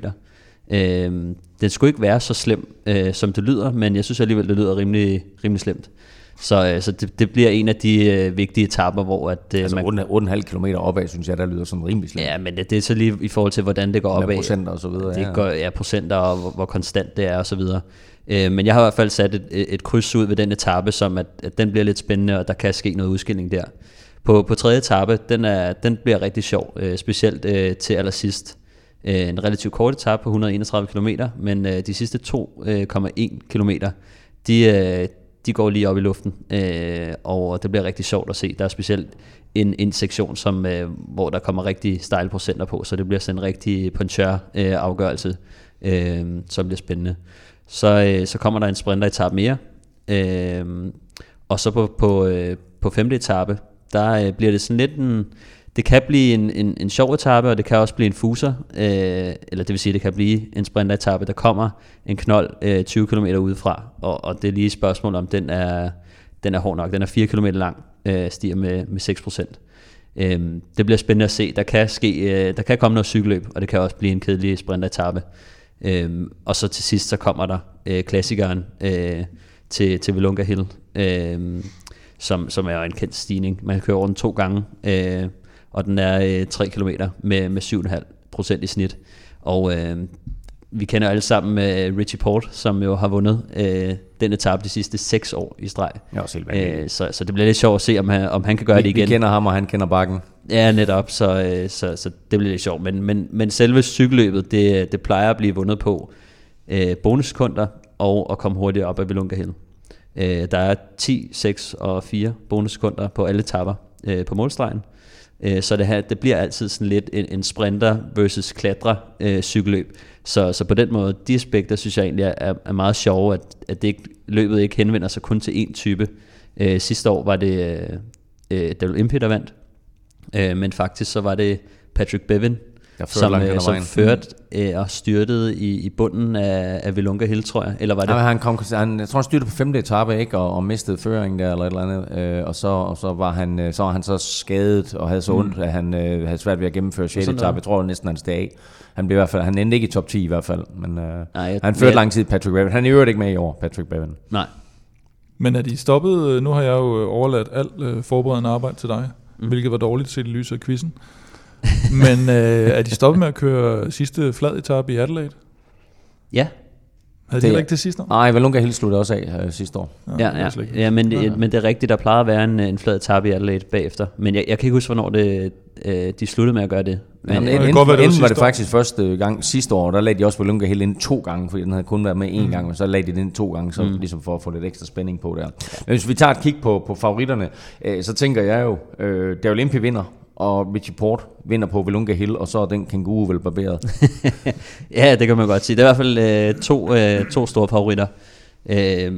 Speaker 5: Øh, den skulle ikke være så slem, øh, som det lyder, men jeg synes alligevel, det lyder rimelig, rimelig slemt. Så, øh, så det, det bliver en af de øh, vigtige etapper, hvor... At, øh,
Speaker 2: altså
Speaker 5: man,
Speaker 2: 8,5 km opad, synes jeg, der lyder sådan rimelig slemt.
Speaker 5: Ja, men det, det er så lige i forhold til, hvordan det går opad.
Speaker 2: Med procenter og så videre.
Speaker 5: Det
Speaker 2: ja.
Speaker 5: går, ja, procenter og hvor, hvor konstant det er og så videre. Øh, men jeg har i hvert fald sat et, et kryds ud ved den etape, som at, at den bliver lidt spændende, og der kan ske noget udskilling der. På, på tredje etape, den, er, den bliver rigtig sjov, øh, specielt øh, til allersidst. Øh, en relativt kort etape på 131 km, men øh, de sidste 2,1 øh, km, de, øh, de går lige op i luften, øh, og det bliver rigtig sjovt at se. Der er specielt en, en sektion, som, øh, hvor der kommer rigtig stejle procenter på, så det bliver sådan en rigtig puncher øh, afgørelse, øh, som bliver spændende. Så, øh, så kommer der en sprinter etape mere, øh, og så på, på, øh, på femte etape, der øh, bliver det sådan lidt en, det kan blive en, en, en sjov etape, og det kan også blive en fuser, øh, eller det vil sige, det kan blive en sprinteretappe, der kommer en knold øh, 20 km udefra, og, og det er lige et spørgsmål, om den er, den er hård nok. Den er 4 km lang, øh, stiger med, med 6 procent. Øh, det bliver spændende at se. Der kan, ske, øh, der kan komme noget cykelløb, og det kan også blive en kedelig sprinteretappe. Øh, og så til sidst, så kommer der øh, klassikeren øh, til, til Velunga Hill, øh, som, som er en kendt stigning. Man kan køre over den to gange, øh, og den er øh, 3 km med, med 7,5 procent i snit. Og øh, vi kender alle sammen øh, Richie Port, som jo har vundet øh, den etape de sidste 6 år i streg.
Speaker 2: Ja, også helt
Speaker 5: øh, så, så det bliver lidt sjovt at se, om han, om han kan gøre
Speaker 2: vi,
Speaker 5: det igen.
Speaker 2: Vi kender ham, og han kender bakken.
Speaker 5: Ja, netop, så, øh, så, så det bliver lidt sjovt. Men, men, men selve cykelløbet, det, det plejer at blive vundet på øh, bonussekunder og at komme hurtigere op ad Velunga Hill. Øh, der er 10, 6 og 4 bonussekunder på alle tapper øh, på målstregen. Øh, så det, her, det bliver altid sådan lidt en, en sprinter versus klatre øh, cykelløb. Så, så på den måde, de aspekter synes jeg egentlig er, er meget sjove, at, at det ikke, løbet ikke henvender sig kun til én type. Øh, sidste år var det øh, øh Daryl Impey, der vandt, øh, men faktisk så var det Patrick Bevin,
Speaker 2: der førte
Speaker 5: som, øh, som førte øh, og styrtede i, i bunden af, af Velunga Hill, tror jeg. Eller var det?
Speaker 2: Ja, han, kom, han, jeg tror, han styrte på femte etape, ikke? Og, og mistede føringen der, eller et eller andet. Øh, og, så, og så, var han, øh, så var han så skadet, og havde så ondt, at han øh, havde svært ved at gennemføre 6.
Speaker 5: Sådan
Speaker 2: etape. Jeg tror næsten, han steg af. Han, blev i hvert fald, han endte ikke i top 10 i hvert fald. Men øh,
Speaker 5: Nej, jeg-
Speaker 2: han førte
Speaker 5: jeg-
Speaker 2: lang tid Patrick Bevan. Han er i øvrigt ikke med i år, Patrick Bevan.
Speaker 5: Nej.
Speaker 4: Men er de stoppet? Nu har jeg jo øh, overladt alt øh, forberedende arbejde til dig, mm. hvilket var dårligt set i lyset af quizzen. (laughs) Men øh, er de stoppet med at køre sidste flad etape i Adelaide?
Speaker 5: Ja,
Speaker 4: Havde
Speaker 2: Det-
Speaker 4: de heller ikke det sidste år?
Speaker 2: Nej, Valunga Hill sluttede også af øh, sidste år.
Speaker 5: ja,
Speaker 4: det
Speaker 5: ja,
Speaker 4: var jeg slet ikke.
Speaker 5: ja men, det, men det er rigtigt, der plejer at være en, en flad etape i Adelaide bagefter. Men jeg, jeg kan ikke huske, hvornår det, øh, de sluttede med at gøre det. Men,
Speaker 2: Men
Speaker 4: kan
Speaker 2: enten,
Speaker 4: godt være, det var
Speaker 2: det
Speaker 4: år.
Speaker 2: faktisk første gang sidste år, der lagde de også Valunga Hill ind to gange, fordi den havde kun været med én gang, men så lagde de den ind to gange, så mm. ligesom for at få lidt ekstra spænding på der. Men hvis vi tager et kig på, på favoritterne, øh, så tænker jeg jo, øh, Daryl Impey vinder, og Richie Port vinder på Valunga Hill, og så er den kanguru vel barberet. (laughs)
Speaker 5: ja, det kan man godt sige. Det er i hvert fald øh, to, øh, to store favoritter. Øh,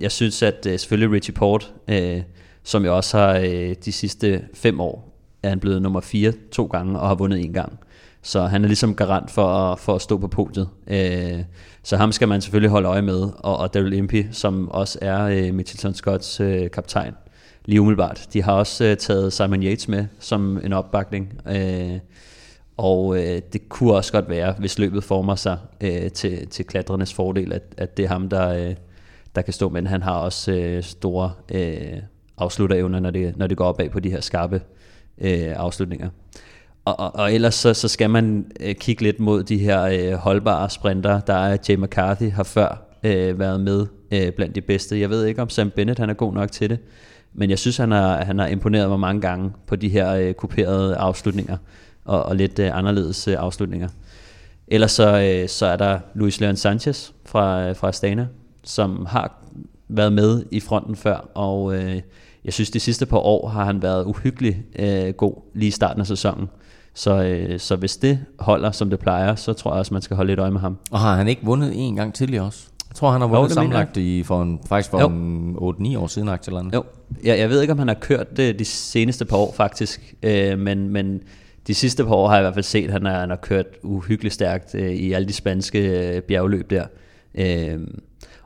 Speaker 5: jeg synes, at øh, selvfølgelig Richie Port, øh, som jo også har øh, de sidste fem år, er han blevet nummer 4 to gange og har vundet en gang. Så han er ligesom garant for at, for at stå på podiet. Øh, så ham skal man selvfølgelig holde øje med. Og, og Daryl Impey, som også er øh, Mitchelton Scotts øh, kaptajn, lige umiddelbart. De har også øh, taget Simon Yates med som en opbakning. Øh, og øh, det kunne også godt være, hvis løbet former sig øh, til, til klatrenes fordel, at, at det er ham, der, øh, der kan stå. Men han har også øh, store øh, afslutterevner, når det, når det går opad på de her skarpe øh, afslutninger. Og, og, og ellers så, så skal man øh, kigge lidt mod de her øh, holdbare sprinter. Der er Jay McCarthy har før øh, været med øh, blandt de bedste. Jeg ved ikke, om Sam Bennett han er god nok til det. Men jeg synes, han har, han har imponeret mig mange gange på de her øh, kuperede afslutninger og, og lidt øh, anderledes øh, afslutninger. Ellers så, øh, så er der Luis Leon Sanchez fra, øh, fra Astana, som har været med i fronten før, og øh, jeg synes, de sidste par år har han været uhyggelig øh, god lige i starten af sæsonen. Så, øh, så hvis det holder, som det plejer, så tror jeg også, man skal holde lidt øje med ham.
Speaker 2: og har han ikke vundet en gang tidligere også? Jeg tror, han har vundet sammenlagt i, for en, faktisk for
Speaker 5: Jo.
Speaker 2: en 8-9 år siden, eller andet.
Speaker 5: Jo, jeg, jeg ved ikke, om han har kørt det de seneste par år faktisk, øh, men, men de sidste par år har jeg i hvert fald set, at han har, han har kørt uhyggeligt stærkt øh, i alle de spanske øh, bjergløb der. Øh,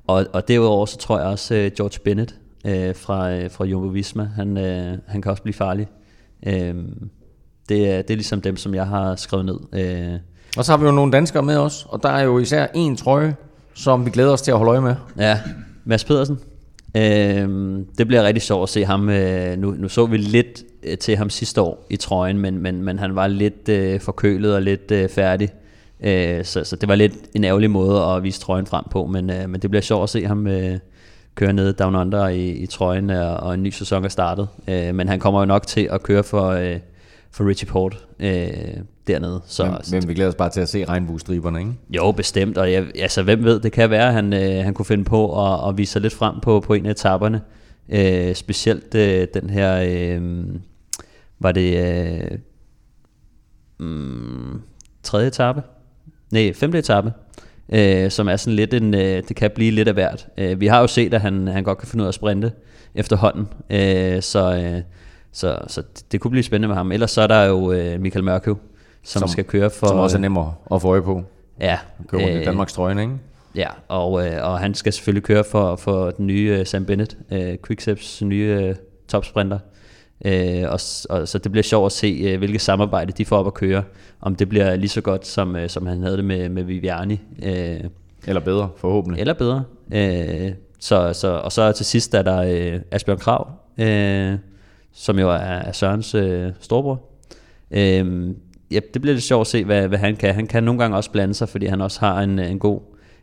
Speaker 5: og, og derudover så tror jeg også, øh, George Bennett øh, fra, øh, fra Jumbo Visma, han, øh, han kan også blive farlig. Øh, det, er, det er ligesom dem, som jeg har skrevet ned. Øh,
Speaker 2: Og så har vi jo nogle danskere med os, og der er jo især en trøje, som vi glæder os til at holde øje med.
Speaker 5: Ja, Mads Pedersen. Øh, det bliver rigtig sjovt at se ham. Øh, nu, nu så vi lidt øh, til ham sidste år i trøjen, men, men, men han var lidt øh, forkølet og lidt øh, færdig. Øh, så, så det var lidt en ærgerlig måde at vise trøjen frem på, men, øh, men det bliver sjovt at se ham øh, køre ned down under i, i trøjen, og, og en ny sæson er startet. Øh, men han kommer jo nok til at køre for, øh, for Richie Port øh, dernede. Så,
Speaker 2: Men,
Speaker 5: så
Speaker 2: men vi glæder os bare til at se regnbuestriberne, ikke?
Speaker 5: jo, bestemt, og jeg, altså, hvem ved, det kan være, at han, øh, han kunne finde på at, at vise sig lidt frem på, på en af etaperne. Øh, specielt øh, den her, øh, var det øh, mm, tredje etape? Nej, femte etape, øh, som er sådan lidt en, øh, det kan blive lidt af hvert. Øh, vi har jo set, at han, han godt kan finde ud af at sprinte efterhånden, øh, så, øh, så, så det, det kunne blive spændende med ham. Ellers så er der jo øh, Michael Mørkøv, som,
Speaker 2: Som-
Speaker 5: skal køre for...
Speaker 2: Som også er nemmere at få øje på.
Speaker 5: Ja,
Speaker 2: Gå rundt i
Speaker 5: øh,
Speaker 2: Danmarks trøjen, ikke?
Speaker 5: Ja, og, øh, og han skal selvfølgelig køre for, for den nye øh, Sam Bennett, øh, Quicksteps nye øh, topsprinter. Øh, og, og, så det bliver sjovt at se, øh, hvilket samarbejde de får op at køre. Om det bliver lige så godt, som, øh, som han havde det med, med Viviani, øh,
Speaker 2: Eller bedre, forhåbentlig.
Speaker 5: eller bedre. Øh, så, så, og så til sidst er der øh, Asbjørn Krav, øh, som jo er, er Sørens øh, storbror. Øhm, ja, det bliver lidt sjovt at se, hvad, hvad han kan. Han kan nogle gange også blande sig, fordi han også har en, en god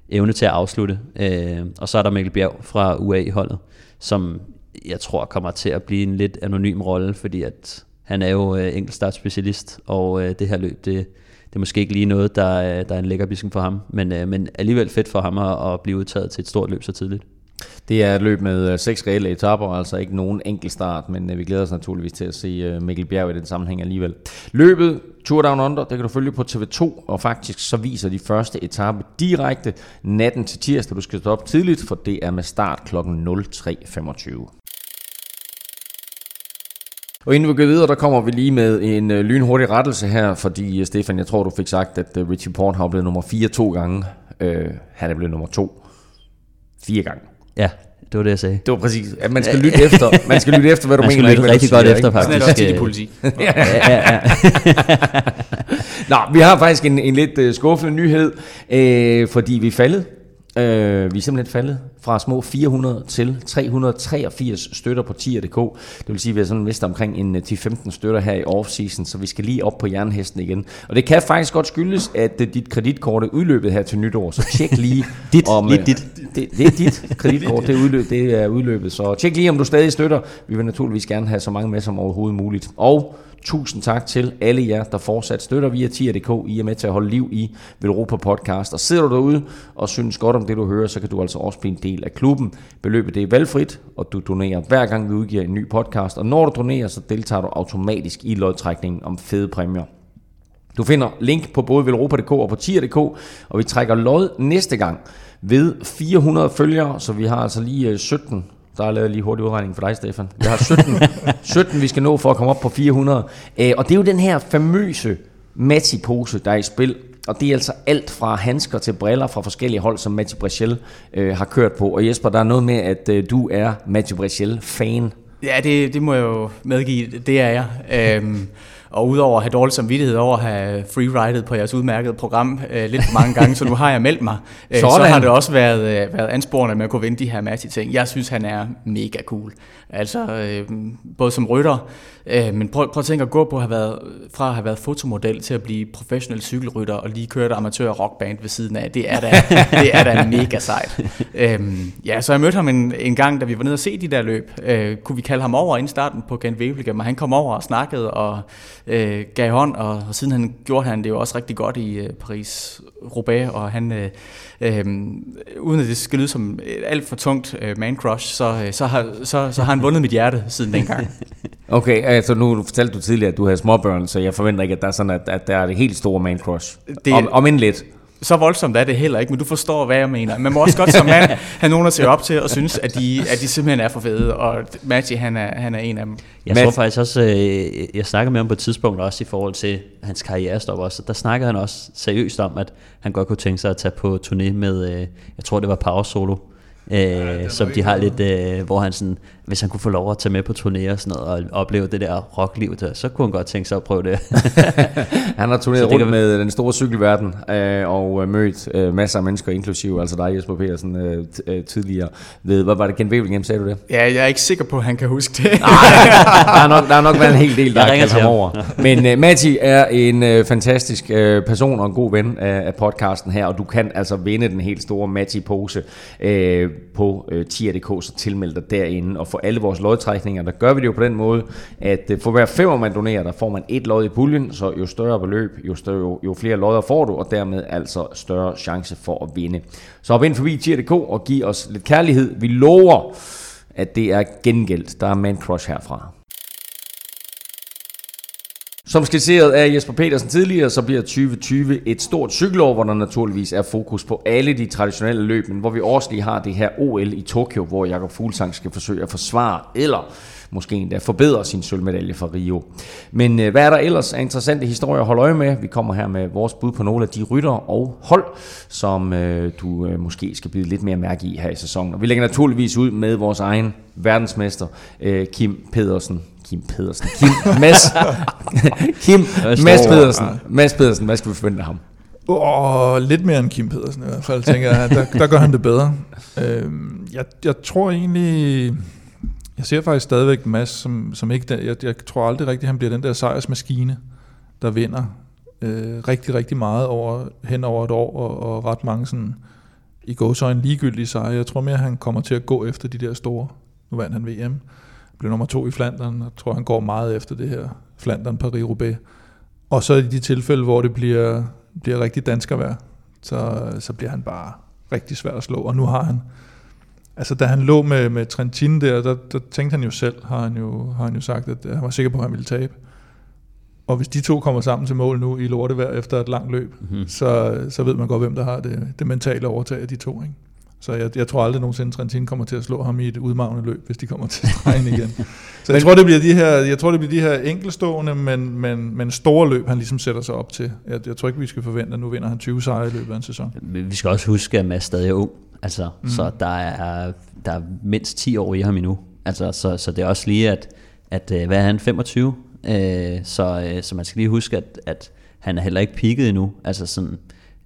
Speaker 5: evne til at afslutte. Øh, og så er der Mikkel Bjerg fra UA-holdet, som jeg tror kommer til at blive en lidt anonym rolle, fordi at han er jo øh, enkeltstartspecialist, og øh, det her løb, det, det er måske ikke lige noget, der, øh, der er en lækker bisken for ham, men, øh, men alligevel fedt for ham at, at blive udtaget til et stort løb så tidligt.
Speaker 2: Det er et løb med øh, seks reelle etaper, altså ikke nogen enkelt start, men øh, vi glæder os naturligvis til at se øh, Mikkel Bjerg i den sammenhæng alligevel. Løbet Tour Down Under, det kan du følge på TV2, og faktisk så viser de første etape direkte natten til tirsdag. Du skal stå op tidligt, for det er med start kl. 03.25. Og inden vi går videre, der kommer vi lige med en lynhurtig rettelse her, fordi Stefan, jeg tror du fik sagt, at Richie Porn har blevet nummer 4 to gange. Øh, han er blevet nummer 2 fire gange.
Speaker 5: Ja, det var det, jeg sagde.
Speaker 2: Det var præcis, at man skal lytte efter, man skal lytte efter, hvad du
Speaker 5: Man skal
Speaker 2: mener.
Speaker 5: lytte rigtig godt
Speaker 2: siger,
Speaker 5: efter, faktisk.
Speaker 3: Sådan er det også
Speaker 5: Øh,
Speaker 3: politi. (laughs)
Speaker 5: ja, ja, ja.
Speaker 2: Nå, vi har faktisk en, en lidt uh, skuffende nyhed, øh, fordi vi er faldet. Øh, vi er simpelthen faldet fra små 400 til 383 støtter på tier.dk. Det vil sige, at vi har sådan mistet omkring en øh, 10-15 støtter her i off-season, så vi skal lige op på jernhesten igen. Og det kan faktisk godt skyldes, at uh, dit kreditkort er udløbet her til nytår, så tjek lige (laughs)
Speaker 5: Dit, lige
Speaker 2: øh,
Speaker 5: dit.
Speaker 2: Det, det er dit kreditkort, det er, udløb, det er udløbet, så tjek lige, om du stadig støtter. Vi vil naturligvis gerne have så mange med som overhovedet muligt. Og Tusind tak til alle jer, der fortsat støtter via tier.dk. I er med til at holde liv i Velropa Podcast. Og sidder du derude og synes godt om det, du hører, så kan du altså også blive en del af klubben. Beløbet det er valgfrit, og du donerer hver gang, vi udgiver en ny podcast. Og når du donerer, så deltager du automatisk i lodtrækningen om fede præmier. Du finder link på både velropa.dk og på tier.dk, og vi trækker lod næste gang ved 400 følgere, så vi har altså lige øh, 17 der er lavet lige hurtig udregning for dig, Stefan. Vi har 17, 17 (laughs) vi skal nå for at komme op på 400. Øh, Og det er jo den her famøse Matti-pose, der er i spil. Og det er altså alt fra handsker til briller fra forskellige hold, som Matti Brechel øh, har kørt på. Og Jesper, der er noget med, at øh, du er Matti Brechel-fan.
Speaker 3: Ja, det, det må jeg jo medgive, det er jeg. Øhm, og udover at have dårlig samvittighed over at have freeridet på jeres udmærkede program øh, lidt for mange gange, så nu har jeg meldt mig, øh, så har det også været, øh, været ansporende med at kunne vinde de her masse ting. Jeg synes, han er mega cool. Altså, øh, både som rytter, øh, men prøv, prøv at tænke at gå på at have været, fra at have været fotomodel til at blive professionel cykelrytter og lige køre et amatør rockband ved siden af. Det er da, (laughs) det er da mega sejt. Øhm, ja, så jeg mødte ham en, en gang, da vi var nede og se de der løb. Øh, kunne vi kalde ham over inden starten på Kent Wevelgem, og han kom over og snakkede og øh, gav hånd, og, og siden han gjorde han det jo også rigtig godt i øh, Paris-Roubaix, og han, øh, øh, uden at det skal lyde som et alt for tungt øh, man-crush, så, øh, så, har, så, så har han vundet mit hjerte siden dengang. (laughs)
Speaker 2: Okay, altså nu fortalte du tidligere, at du havde småbørn, så jeg forventer ikke, at der er sådan, at, at der er det helt store man crush.
Speaker 3: Det-.
Speaker 2: Om, om end lidt.
Speaker 3: Så voldsomt er det heller ikke, men du forstår, hvad jeg mener. Man må også godt som mand (laughs) have nogen at se op til og synes, at de, at de simpelthen er for fede, og Maggi, han er, han er en af dem.
Speaker 5: Jeg
Speaker 2: Mads-
Speaker 5: tror faktisk også, øh, jeg snakkede med ham på et tidspunkt også i forhold til hans karrierestop også. Der snakkede han også seriøst om, at han godt kunne tænke sig at tage på turné med, øh, jeg tror det var Power Solo, øh, som de har lidt, øh, hvor han sådan, hvis han kunne få lov at tage med på turné og sådan noget, og opleve det der rockliv der, så kunne han godt tænke sig at prøve det. (laughs)
Speaker 2: Han har turneret rundt
Speaker 5: kan-
Speaker 2: med den store cykelverden øh, og øh, mødt øh, masser af mennesker, inklusive altså dig, Jesper Petersen, øh, øh, tidligere. Ved, hvad var det, Ken Wevelgem, sagde du det?
Speaker 3: Ja, jeg er ikke sikker på, at han kan huske det. (laughs)
Speaker 2: der, er nok, der er nok været en hel del, der
Speaker 5: Jeg
Speaker 2: har
Speaker 5: ringer
Speaker 2: kaldt
Speaker 5: til
Speaker 2: ham over. Men uh, Matti er en uh, fantastisk uh, person og en god ven af, af podcasten her, og du kan altså vinde den helt store Matti-pose uh, på uh, tier.dk, så tilmeld dig derinde. Og for alle vores lodtrækninger, der gør vi det jo på den måde, at øh, for hver femmer man donerer, der får man et lod i puljen, så jo større beløb, jo, større, jo, jo flere lodder får du, og dermed altså større chance for at vinde. Så hop ind forbi tier.dk og giv os lidt kærlighed. Vi lover, at det er gengældt. Der er man crush herfra. Som skitseret af Jesper Petersen tidligere, så bliver 2020 et stort cykelår, hvor der naturligvis er fokus på alle de traditionelle løb, men hvor vi også lige har det her OL i Tokyo, hvor Jakob Fuglsang skal forsøge at forsvare, eller måske endda forbedre sin sølvmedalje fra Rio. Men øh, hvad er der ellers af interessante historier at holde øje med? Vi kommer her med vores bud på nogle af de rytter og hold, som øh, du øh, måske skal bide lidt mere mærke i her i sæsonen. Og vi lægger naturligvis ud med vores egen verdensmester, øh, Kim Pedersen. Kim Pedersen. Kim Mads. (laughs) Kim Mads. Pedersen. Mads Pedersen, hvad skal vi forvente af ham?
Speaker 4: Åh, lidt mere end Kim Pedersen i hvert fald, tænker jeg. Der, der gør han det bedre. Øhm, jeg, jeg tror egentlig... Jeg ser faktisk stadigvæk Mads, som, som ikke... Jeg, jeg tror aldrig rigtigt, han bliver den der sejrsmaskine, der vinder øh, rigtig, rigtig meget over, hen over et år, og, og ret mange sådan i går så en ligegyldig sejr. Jeg tror mere, han kommer til at gå efter de der store. Nu vandt han VM. Blev nummer to i Flandern, og jeg tror, han går meget efter det her Flandern Paris-Roubaix. Og så i de tilfælde, hvor det bliver, bliver rigtig danskervær, så, så bliver han bare rigtig svær at slå. Og nu har han, altså da han lå med, med Trentin der, der, der tænkte han jo selv, har han jo, har han jo sagt, at han var sikker på, at han ville tabe. Og hvis de to kommer sammen til mål nu i lortevejr efter et langt løb, mm-hmm. så, så ved man godt, hvem der har det, det mentale overtag af de to. Ikke? Så jeg, jeg tror aldrig nogensinde, Trentin kommer til at slå ham i et udmagende løb, hvis de kommer til stregen igen. (laughs) Så jeg tror, det bliver de her, jeg tror, det bliver de her enkelstående, men, men, men store løb, han ligesom sætter sig op til. Jeg, jeg tror ikke, vi skal forvente, at nu vinder han 20 sejre i løbet af en sæson.
Speaker 5: Vi skal også huske, at Mads stadig er ung. Altså, mm. Så der er, der er mindst 10 år i ham endnu. Altså, så, så det er også lige, at, at øh, hvad er han, 25? Øh, så, øh, så man skal lige huske, at, at han er heller ikke peaked endnu. Altså sådan,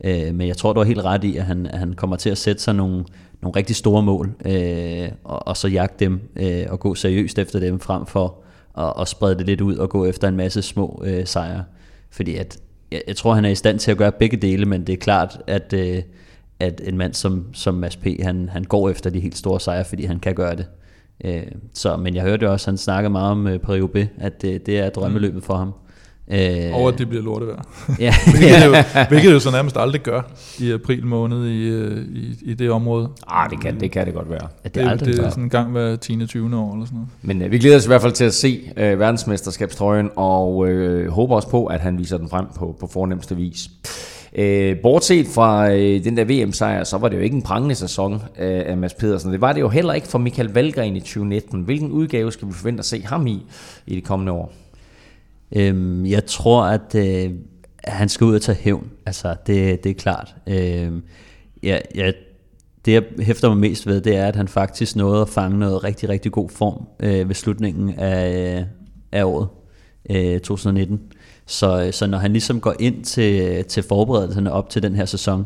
Speaker 5: øh, men jeg tror, du har helt ret i, at han, at han kommer til at sætte sig nogle, nogle rigtig store mål, øh, og, og så jagte dem øh, og gå seriøst efter dem, frem for at, at sprede det lidt ud og gå efter en masse små øh, sejre. Fordi at, jeg, jeg tror, han er i stand til at gøre begge dele, men det er klart, at, øh, at en mand som, som Mads P., han, han går efter de helt store sejre, fordi han kan gøre det. Øh, så, men jeg hørte også, han snakkede meget om øh, Paris at det, det er drømmeløbet for ham.
Speaker 4: Øh, og at det bliver lortevejr. Ja. (laughs) hvilket, jo, hvilket jo så nærmest aldrig gør i april måned i, øh, i, i det område.
Speaker 2: Ah, det kan, det kan det godt være.
Speaker 4: At det, det, aldrig det er sådan en gang hver 10. 20. år eller sådan noget.
Speaker 2: Men øh, vi glæder os i hvert fald til at se øh, verdensmesterskabstrøjen, og øh, håber også på, at han viser den frem på, på fornemmeste vis. Øh, bortset fra øh, den der VM-sejr, så var det jo ikke en prangende sæson øh, af Mads Pedersen. Det var det jo heller ikke for Michael Valgren i 2019. Hvilken udgave skal vi forvente at se ham i i det kommende år?
Speaker 5: Øhm, jeg tror, at øh, han skal ud og tage hævn. Altså, det, det er klart. Øhm, jeg, jeg, det, jeg hæfter mig mest ved, det er, at han faktisk nåede at fange noget rigtig, rigtig god form øh, ved slutningen af, øh, af året øh, 2019. Så, øh, så når han ligesom går ind til, til forberedelserne op til den her sæson,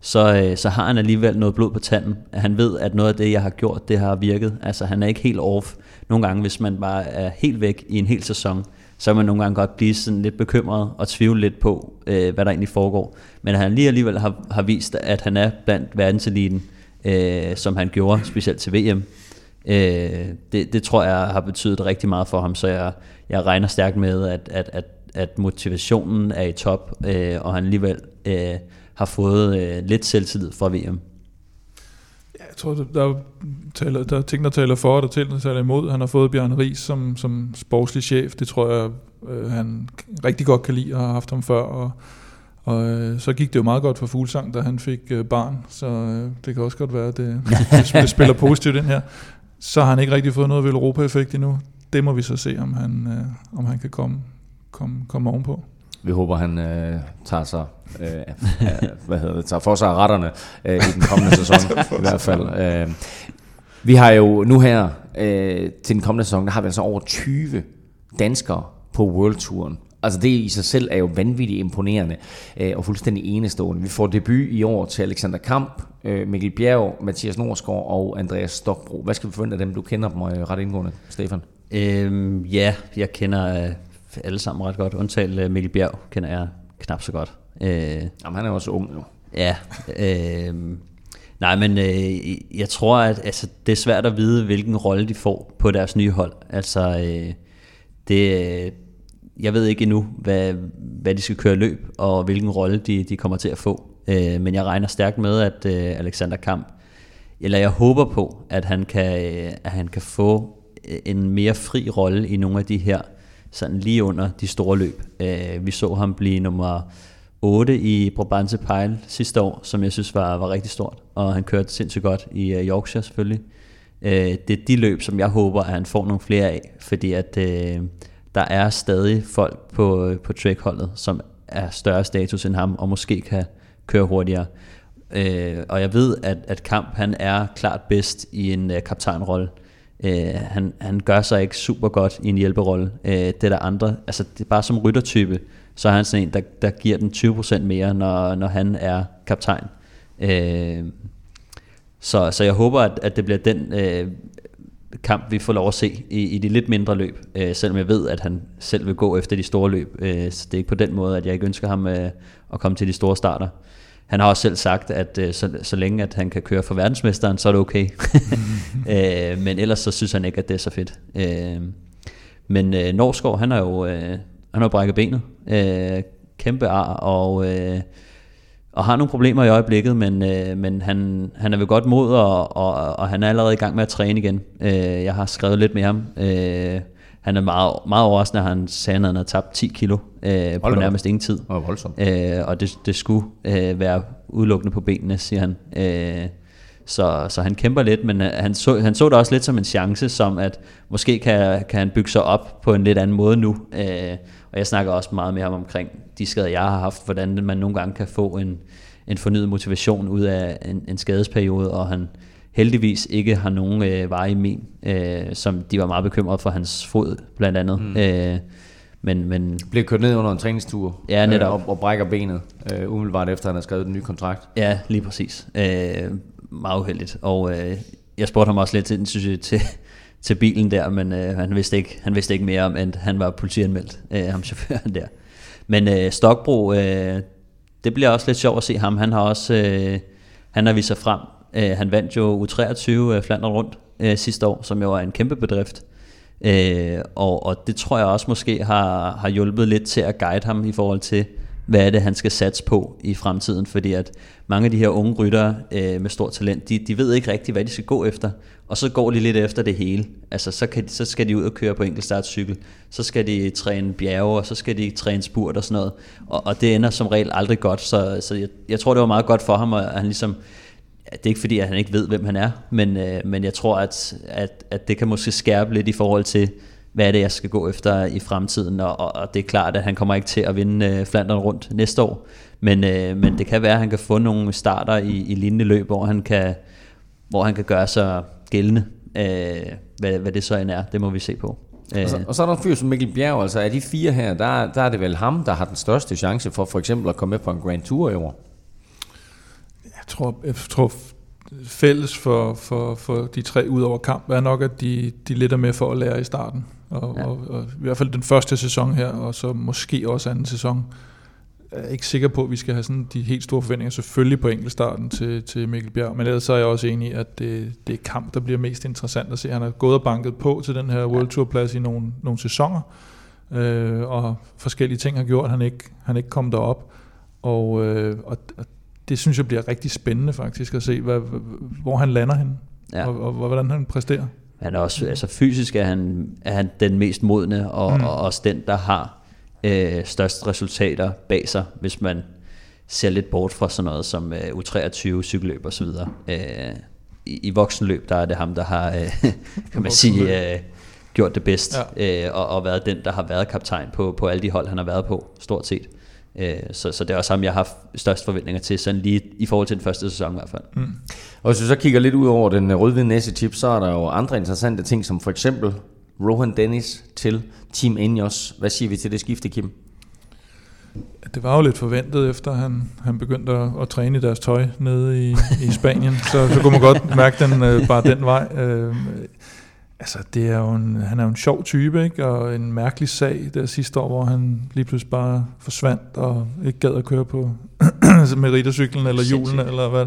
Speaker 5: så, øh, så har han alligevel noget blod på tanden. Han ved, at noget af det, jeg har gjort, det har virket. Altså han er ikke helt off. Nogle gange, hvis man bare er helt væk i en hel sæson, så kan man nogle gange godt blive sådan lidt bekymret og tvivle lidt på, øh, hvad der egentlig foregår. Men han lige alligevel har, har vist, at han er blandt verdenseliten, øh, som han gjorde, specielt til VM. Øh, det, det tror jeg har betydet rigtig meget for ham, så jeg, jeg regner stærkt med, at, at, at, at motivationen er i top, øh, og han alligevel øh, har fået øh, lidt selvtillid fra VM.
Speaker 4: Jeg tror, der er, taler, der er ting, der taler for, og der ting, der taler imod. Han har fået Bjørn Ries som, som sportslig chef. Det tror jeg, øh, han rigtig godt kan lide og har haft ham før. Og, og øh, så gik det jo meget godt for Fuglsang, da han fik øh, barn. Så øh, det kan også godt være, at det, det, det spiller positivt ind her. Så har han ikke rigtig fået noget Europa-effekt endnu. Det må vi så se, om han, øh, om han kan komme, komme, komme ovenpå.
Speaker 2: Vi håber, han øh, tager sig øh, hvad hedder det, tager for sig af retterne øh, i den kommende (laughs) sæson i hvert fald. Øh, vi har jo nu her øh, til den kommende sæson, der har vi altså over 20 danskere på World Touren. Altså det i sig selv er jo vanvittigt imponerende øh, og fuldstændig enestående. Vi får debut i år til Alexander Kamp, øh, Mikkel Bjerg, Mathias Norsgaard og Andreas Stokbro. Hvad skal vi forvente af dem? Du kender dem øh, ret indgående, Stefan.
Speaker 5: Øhm, ja, jeg kender øh, alle sammen ret godt. Undtagen øh, Mikkel Bjerg kender jeg knap så godt.
Speaker 2: Øh, Jamen, han er også ung nu.
Speaker 5: Ja. Øh, nej, men øh, jeg tror, at altså, det er svært at vide, hvilken rolle de får på deres nye hold. Altså, øh, det, jeg ved ikke endnu, hvad, hvad de skal køre løb, og hvilken rolle de, de kommer til at få. Øh, men jeg regner stærkt med, at øh, Alexander Kamp, eller jeg håber på, at han kan, øh, at han kan få en mere fri rolle i nogle af de her sådan lige under de store løb. Øh, vi så ham blive nummer 8 i Brabantse Pejl sidste år, som jeg synes var, var rigtig stort, og han kørte sindssygt godt i uh, Yorkshire selvfølgelig. Uh, det er de løb, som jeg håber, at han får nogle flere af, fordi at uh, der er stadig folk på, på trackholdet, som er større status end ham, og måske kan køre hurtigere. Øh, og jeg ved, at, at Kamp han er klart bedst i en øh, kaptajnrolle. Øh, han, han gør sig ikke super godt i en hjælperolle. Øh, det er der andre, altså det er bare som ryttertype, så er han sådan en, der, der giver den 20% mere, når, når han er kaptajn. Øh, så, så jeg håber, at, at det bliver den øh, kamp, vi får lov at se i, i de lidt mindre løb, øh, selvom jeg ved, at han selv vil gå efter de store løb. Øh, så det er ikke på den måde, at jeg ikke ønsker ham øh, at komme til de store starter. Han har også selv sagt, at øh, så, så længe at han kan køre for verdensmesteren, så er det okay. (laughs) øh, men ellers så synes han ikke, at det er så fedt. Øh, men øh, Norskov, han har jo... Øh, han har brækket benet. Øh, kæmpe ar, og, øh, og har nogle problemer i øjeblikket, men, øh, men han, han er ved godt mod, og, og, og han er allerede i gang med at træne igen. Øh, jeg har skrevet lidt med ham. Øh, han er meget, meget overraskende, at han sagde, at han havde tabt 10 kilo øh, på nærmest ingen tid.
Speaker 2: Og voldsomt.
Speaker 5: Øh, og det, det skulle øh, være udelukkende på benene, siger han. Øh, så, så han kæmper lidt, men øh, han så, han så det også lidt som en chance, som at måske kan, kan han bygge sig op på en lidt anden måde nu. Øh, og jeg snakker også meget med ham omkring de skader, jeg har haft, hvordan man nogle gange kan få en, en fornyet motivation ud af en, en skadesperiode, og han heldigvis ikke har nogen øh, veje i min, øh, som de var meget bekymrede for hans fod, blandt andet. Mm. Øh, men, men
Speaker 2: Blev kørt ned under en træningstur
Speaker 5: Ja, netop.
Speaker 2: øh, og, og brækker benet øh, umiddelbart efter, han har skrevet den nye kontrakt.
Speaker 5: Ja, lige præcis. Øh, meget uheldigt. Og øh, jeg spurgte ham også lidt til, synes jeg, til, til bilen der, men øh, han, vidste ikke, han vidste ikke mere om, at han var politianmeldt, øh, ham chaufføren der. Men øh, Stokbro, øh, det bliver også lidt sjovt at se ham. Han har også øh, han har vist sig frem. Øh, han vandt jo U23 øh, Flandern rundt øh, sidste år, som jo var en kæmpe bedrift. Øh, og, og det tror jeg også måske har, har hjulpet lidt til at guide ham i forhold til, hvad er det, han skal satse på i fremtiden, fordi at mange af de her unge ryttere øh, med stort talent, de, de ved ikke rigtigt, hvad de skal gå efter, og så går de lidt efter det hele. Altså, så, kan, så skal de ud og køre på enkeltstartcykel, så skal de træne bjerge, og så skal de træne spurt og sådan noget, og, og det ender som regel aldrig godt, så, så jeg, jeg tror, det var meget godt for ham, at han ligesom, det er ikke fordi, at han ikke ved, hvem han er, men, øh, men jeg tror, at, at, at det kan måske skærpe lidt i forhold til, hvad er det, jeg skal gå efter i fremtiden, og, og, og det er klart, at han kommer ikke til at vinde øh, Flandern rundt næste år, men, øh, men det kan være, at han kan få nogle starter i, i lignende løb, hvor han kan, hvor han kan gøre sig gældende, øh, hvad, hvad det så end er, det må vi se på. Øh,
Speaker 2: Og så, og så er der en fyr som Mikkel Bjerg, altså af de fire her, der, der er det vel ham, der har den største chance for for eksempel at komme med på en Grand Tour i år.
Speaker 4: Jeg tror, jeg tror fælles for, for, for de tre ud over kamp er nok, at de, de lidt er med for at lære i starten. Og,
Speaker 5: Ja.
Speaker 4: og, og i hvert fald den første sæson her, og så måske også anden sæson. Jeg er ikke sikker på, at vi skal have sådan de helt store forventninger, selvfølgelig på enkeltstarten til, til Mikkel Bjerg, men ellers så er jeg også enig i, at det, det er kamp, der bliver mest interessant at se. Han har gået og banket på til den her World Tour plads i nogle, nogle sæsoner, øh, og forskellige ting har gjort, han ikke, han ikke kom derop. Og, øh, og det synes jeg bliver rigtig spændende faktisk at se, hvad, hvor han lander hen,
Speaker 5: ja.
Speaker 4: ja. og, og, hvordan han præsterer.
Speaker 5: Han er også, altså fysisk er han, er han den mest modne, og, mm. Og også den, der har øh, størst resultater bag sig, hvis man ser lidt bort fra sådan noget som øh, U23, cykelløb og så videre. Øh, i, I voksenløb, der er det ham, der har, øh, (laughs) kan man sige, øh, gjort det bedst, ja. øh, og, og været den, der har været kaptajn på, på alle de hold, han har været på, stort set. Øh, så, så det er også ham, jeg har haft størst forventninger til, sådan lige i forhold til den første sæson i hvert fald.
Speaker 4: Mm.
Speaker 2: Og hvis vi så kigger lidt ud over den øh, rødhvide chip, så er der jo andre interessante ting, som for eksempel Rohan Dennis til Team Ineos. Hvad siger vi til det skifte, Kim?
Speaker 4: Det var jo lidt forventet, efter han, han begyndte at, at træne i deres tøj nede i, i Spanien. så, så kunne man godt mærke den øh, bare den vej. Øh, altså, det er jo en, han er jo en sjov type, ikke? og en mærkelig sag der sidste år, hvor han lige pludselig bare forsvandt og ikke gad at køre på (clears throat) med riddercyklen eller julen eller hvad.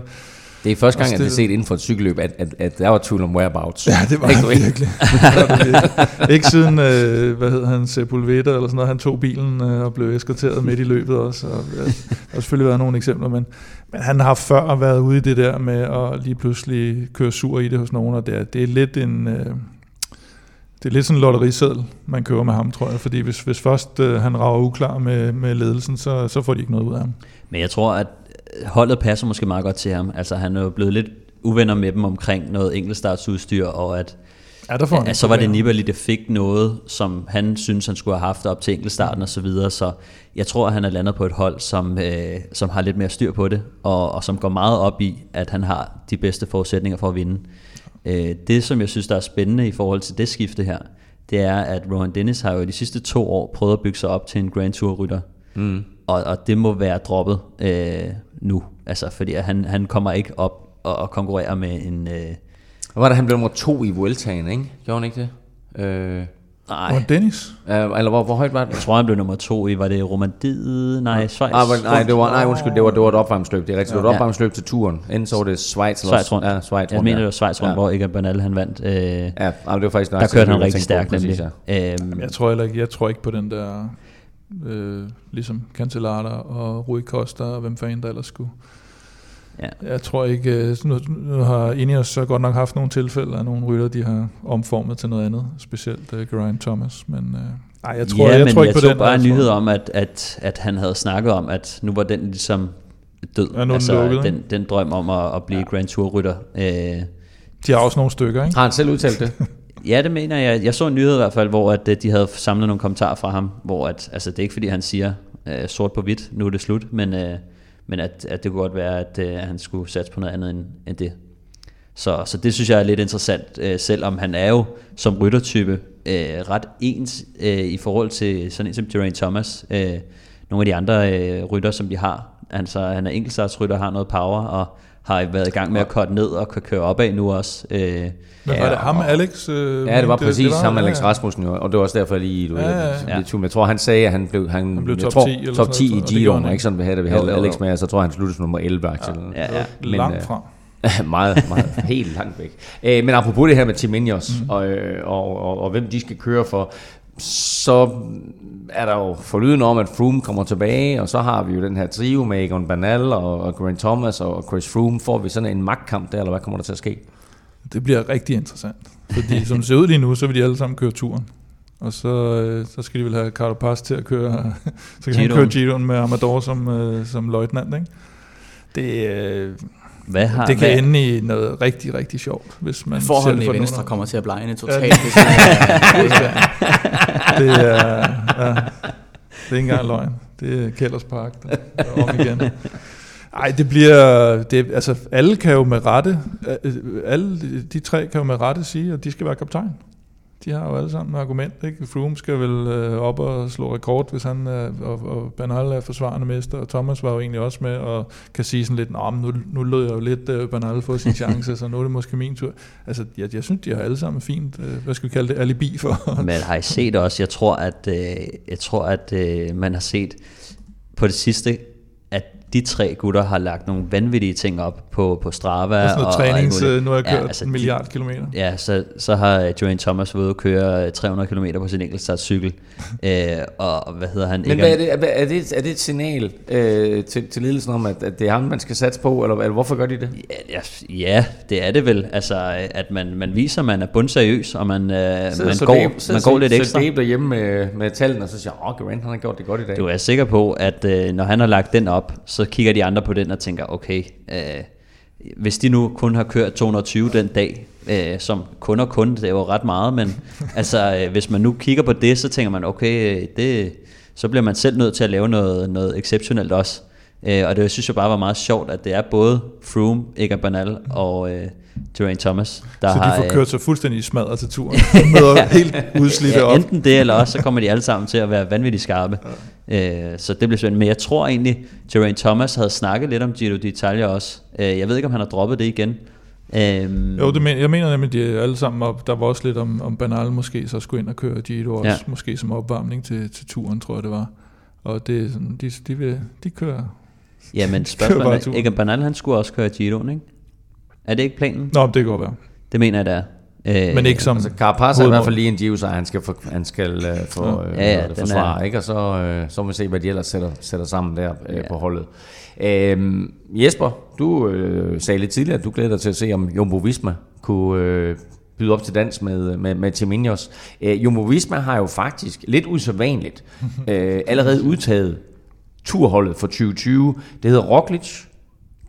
Speaker 2: Det er første gang, det er
Speaker 4: det-
Speaker 2: set inden for et cykelløb, at, at, at der var tvivl om whereabouts.
Speaker 4: Ja, det var
Speaker 2: rigtigt?
Speaker 4: virkelig. (laughs) Det var det virkelig. ikke siden, øh, hvad hed han, Sepulveda eller sådan noget, han tog bilen øh, og blev eskorteret midt i løbet også. Og, ja, der har selvfølgelig været nogle eksempler, men, men han har før været ude i det der med at lige pludselig køre sur i det hos nogen, og det er, det er lidt en... Øh, det er lidt sådan en lotteriseddel, man kører med ham, tror jeg. Fordi hvis, hvis først øh, han rager uklar med, med ledelsen, så, så får de ikke noget ud af ham.
Speaker 5: Men jeg tror, at holdet passer måske meget godt til ham. Altså han er jo blevet lidt uvenner med dem omkring noget enkeltstartsudstyr, og at,
Speaker 4: Ja, der får han
Speaker 5: at så var det. Nibali, der fik noget, som han synes, han skulle have haft op til enkeltstarten og så videre. Så jeg tror, at han er landet på et hold, som, øh, som har lidt mere styr på det, og, og som går meget op i, at han har de bedste forudsætninger for at vinde. Øh, det, som jeg synes, der er spændende i forhold til det skifte her, det er, at Rohan Dennis har jo de sidste to år prøvet at bygge sig op til en Grand Tour-rytter. Mm. Og, og det må være droppet øh, nu. Altså, fordi han, han kommer ikke op og, og konkurrerer med en... Øh,
Speaker 2: Hvad var det, han blev nummer to i Vueltaen, ikke? Gjorde han ikke det? Øh,
Speaker 5: nej,
Speaker 4: Og Dennis?
Speaker 2: øh, eller hvor, hvor højt var det?
Speaker 5: jeg tror, han blev nummer to i, var det Romandiet? Nej, Schweiz.
Speaker 2: Ah, men, nej, det var, nej, undskyld, det var, det var et opvarmningsløb. Det er rigtigt, det var et
Speaker 5: Ja.
Speaker 2: opvarmningsløb til turen. Enten så var det Schweiz
Speaker 5: Schweiz rundt.
Speaker 2: Ja, Schweiz
Speaker 5: jeg
Speaker 2: rundt,
Speaker 5: mener,
Speaker 2: ja.
Speaker 5: det var Schweiz rundt,
Speaker 2: Ja.
Speaker 5: hvor Egan Bernal han vandt. Øh,
Speaker 2: Ja, nej, det var faktisk
Speaker 5: der
Speaker 2: nøjagtigt
Speaker 5: kørte han
Speaker 2: jeg
Speaker 5: rigtig stærkt
Speaker 2: præcis,
Speaker 5: nemlig.
Speaker 2: ja.
Speaker 5: Øhm,
Speaker 4: Jeg tror, heller ikke, jeg tror ikke på den der... øh, ligesom Cancellara og Rui Costa og hvem fanden der ellers skulle.
Speaker 5: Ja.
Speaker 4: Jeg tror ikke, øh, nu, nu har Ineos så godt nok haft nogle tilfælde af nogle rytter, de har omformet til noget andet, specielt uh, Geraint Thomas, men uh, ej, jeg tror,
Speaker 5: ja,
Speaker 4: jeg
Speaker 5: men
Speaker 4: tror ikke
Speaker 5: jeg
Speaker 4: på
Speaker 5: så
Speaker 4: den.
Speaker 5: bare en nyhed om, at, at, at han havde snakket om, at nu var den ligesom død.
Speaker 4: Ja, nu den
Speaker 5: altså,
Speaker 4: lukket, ikke?
Speaker 5: den, den drøm om at, at blive ja. Grand Tour-rytter. Øh,
Speaker 4: De har også nogle stykker, ikke?
Speaker 2: Har han selv udtalt det? (laughs)
Speaker 5: Ja, det mener jeg. Jeg så en nyhed i hvert fald, hvor at, de havde samlet nogle kommentarer fra ham, hvor at, altså, det er ikke fordi, han siger øh, sort på hvidt, nu er det slut, men, øh, men at, at det kunne godt være, at at han skulle satse på noget andet end, end det. Så, så det synes jeg er lidt interessant, øh, selvom han er jo som ryttertype øh, ret ens øh, i forhold til sådan en som Geraint Thomas. Øh, nogle af de andre øh, rytter, som de har. Altså, han er enkeltstartsrytter, har noget power, og har været i gang med at korte ned og kan køre opad nu også. Øh,
Speaker 4: Men var
Speaker 2: Ja,
Speaker 4: det ham,
Speaker 2: og-
Speaker 4: Alex? Øh,
Speaker 2: Ja, det var præcis
Speaker 4: var,
Speaker 2: ham, Alex
Speaker 4: ja.
Speaker 2: Rasmussen, jo, og det var også derfor lige, du
Speaker 4: Ja,
Speaker 2: ja,
Speaker 4: ja,
Speaker 2: ja. Jeg tror, han sagde, at han blev, han,
Speaker 4: Han blev
Speaker 2: jeg
Speaker 4: top
Speaker 2: tror,
Speaker 4: 10 eller
Speaker 2: top
Speaker 4: sådan
Speaker 2: 10
Speaker 4: noget,
Speaker 2: i
Speaker 4: det
Speaker 2: Giroen, ikke sådan, vi havde det, vi havde
Speaker 5: Jo, jo,
Speaker 2: Alex med, så tror jeg, han sluttede som nummer 11 ja. eller
Speaker 5: ja, ja.
Speaker 4: Det var langt
Speaker 2: øh,
Speaker 4: fra. (laughs)
Speaker 2: meget, meget, helt langt væk. Øh, men apropos det her med Tim Ineos, mm. og, øh, og, og, og hvem de skal køre for, så er der jo forlyden om, at Froome kommer tilbage, og så har vi jo den her trio med Egon Bernal og, og Grant Thomas og Chris Froome. Får vi sådan en magtkamp der, eller hvad kommer der til at ske?
Speaker 4: Det bliver rigtig interessant. Fordi som det ser ud lige nu, så vil de alle sammen køre turen. Og så, øh, så skal de vel have Carlo Paz til at køre, så kan han
Speaker 5: Giroen.
Speaker 4: køre Giroen med Amador som, øh, som løjtnant, ikke? Det, øh,
Speaker 5: hvad har,
Speaker 4: det kan
Speaker 5: hvad,
Speaker 4: ende i noget rigtig, rigtig sjovt, hvis man ser
Speaker 3: Forholdene
Speaker 4: det
Speaker 3: i Venstre
Speaker 4: nogen.
Speaker 3: kommer til at blegne
Speaker 4: Ja,
Speaker 3: totalt.
Speaker 4: det-
Speaker 3: hvis man-
Speaker 4: Det er, ja, det er ikke engang løgn. Det er Kælders Park, der er om igen. Ej, det bliver, det, altså alle kan jo med rette, øh, alle de tre kan jo med rette sige, at de skal være kaptajn. De har jo alle sammen argument, ikke? Froome skal vel øh, op og slå rekord, hvis han er, og, og Bernal er forsvarende mester, og Thomas var jo egentlig også med, og kan sige sådan lidt, Nå, men nu, nu lød jeg jo lidt øh, Bernal få sin (laughs) chance, så nu er det måske min tur. Altså, jeg, jeg synes, de har alle sammen fint, øh, hvad skal vi kalde det, alibi for. (laughs)
Speaker 5: Men har I set også, jeg tror, at, øh, jeg tror, at øh, man har set på det sidste, at de tre gutter har lagt nogle vanvittige ting op på, på Strava.
Speaker 4: Og sådan noget
Speaker 5: og, og
Speaker 4: trænings, øh, nu har jeg kørt
Speaker 5: Ja, altså,
Speaker 4: en
Speaker 5: de-
Speaker 4: milliard kilometer.
Speaker 5: Ja, så, så har Joanne Thomas været ude at køre øh, 300 km på sin enkeltstartscykel. (laughs) øh, og hvad hedder han?
Speaker 2: Men hvad er, det, er, er, det, er det et signal øh, til, til ledelsen om, at, at det er ham, man skal satse på, eller, eller hvorfor gør de det?
Speaker 5: Ja, ja, det er det vel. Altså, at man, man viser, at man er bundseriøs, og man, øh, man går, man går lidt ekstra.
Speaker 2: Så derhjemme med, med tallene, og så siger åh, Grant, han har gjort det godt i dag.
Speaker 5: Du er sikker på, at øh, når han har lagt den op, så kigger de andre på den og tænker, okay, øh, hvis de nu kun har kørt 220 den dag, øh, som kun og kun, det er jo ret meget, men (laughs) altså, øh, hvis man nu kigger på det, så tænker man, okay, øh, det, så bliver man selv nødt til at lave noget, noget exceptionelt også. Øh, og det synes jeg bare var meget sjovt, at det er både Froome, Egan Bernal og øh, Geraint Thomas, der
Speaker 4: Så de
Speaker 5: har...
Speaker 4: får
Speaker 5: øh,
Speaker 4: kørt sig fuldstændig smadret til turen. Møder (laughs) helt udslidte
Speaker 5: ja,
Speaker 4: op.
Speaker 5: enten det, eller også så kommer de alle sammen til at være vanvittigt skarpe. Ja. Øh, så det bliver spændende. Men jeg tror egentlig, Geraint Thomas havde snakket lidt om Giro d'Italia også. Øh, jeg ved ikke, om han har droppet det igen. Øhm,
Speaker 4: Jo, det men, jeg mener nemlig, de er alle sammen op. Der var også lidt om, om Bernal måske så skulle ind og køre Giro også.
Speaker 5: Ja.
Speaker 4: Måske som opvarmning til, til turen, tror jeg det var. Og det de, de, vil, de kører...
Speaker 5: Ja, men (laughs) spørgsmålet er. Egan Bernal, han skulle også køre Giroen, ikke? Er det ikke planen?
Speaker 4: Nå, det kan godt være.
Speaker 5: Det mener jeg, det er. Øh,
Speaker 4: Men ikke som...
Speaker 2: Altså, Carapaz er i hvert fald lige en så han skal, for, han skal uh, få
Speaker 5: Ja,
Speaker 2: uh,
Speaker 5: ja,
Speaker 2: ja, det
Speaker 5: er-
Speaker 2: forsvare, ikke? Og så, uh, så må vi se, hvad de ellers sætter, sætter sammen der uh, på holdet. Uh, Jesper, du uh, sagde lidt tidligere, at du glæder dig til at se, om Jumbo Visma kunne uh, byde op til dans med, med, med Tim Ineos. Uh, Jumbo Visma har jo faktisk lidt usædvanligt uh, (laughs) allerede udtaget turholdet for 2020. Det hedder Roglic,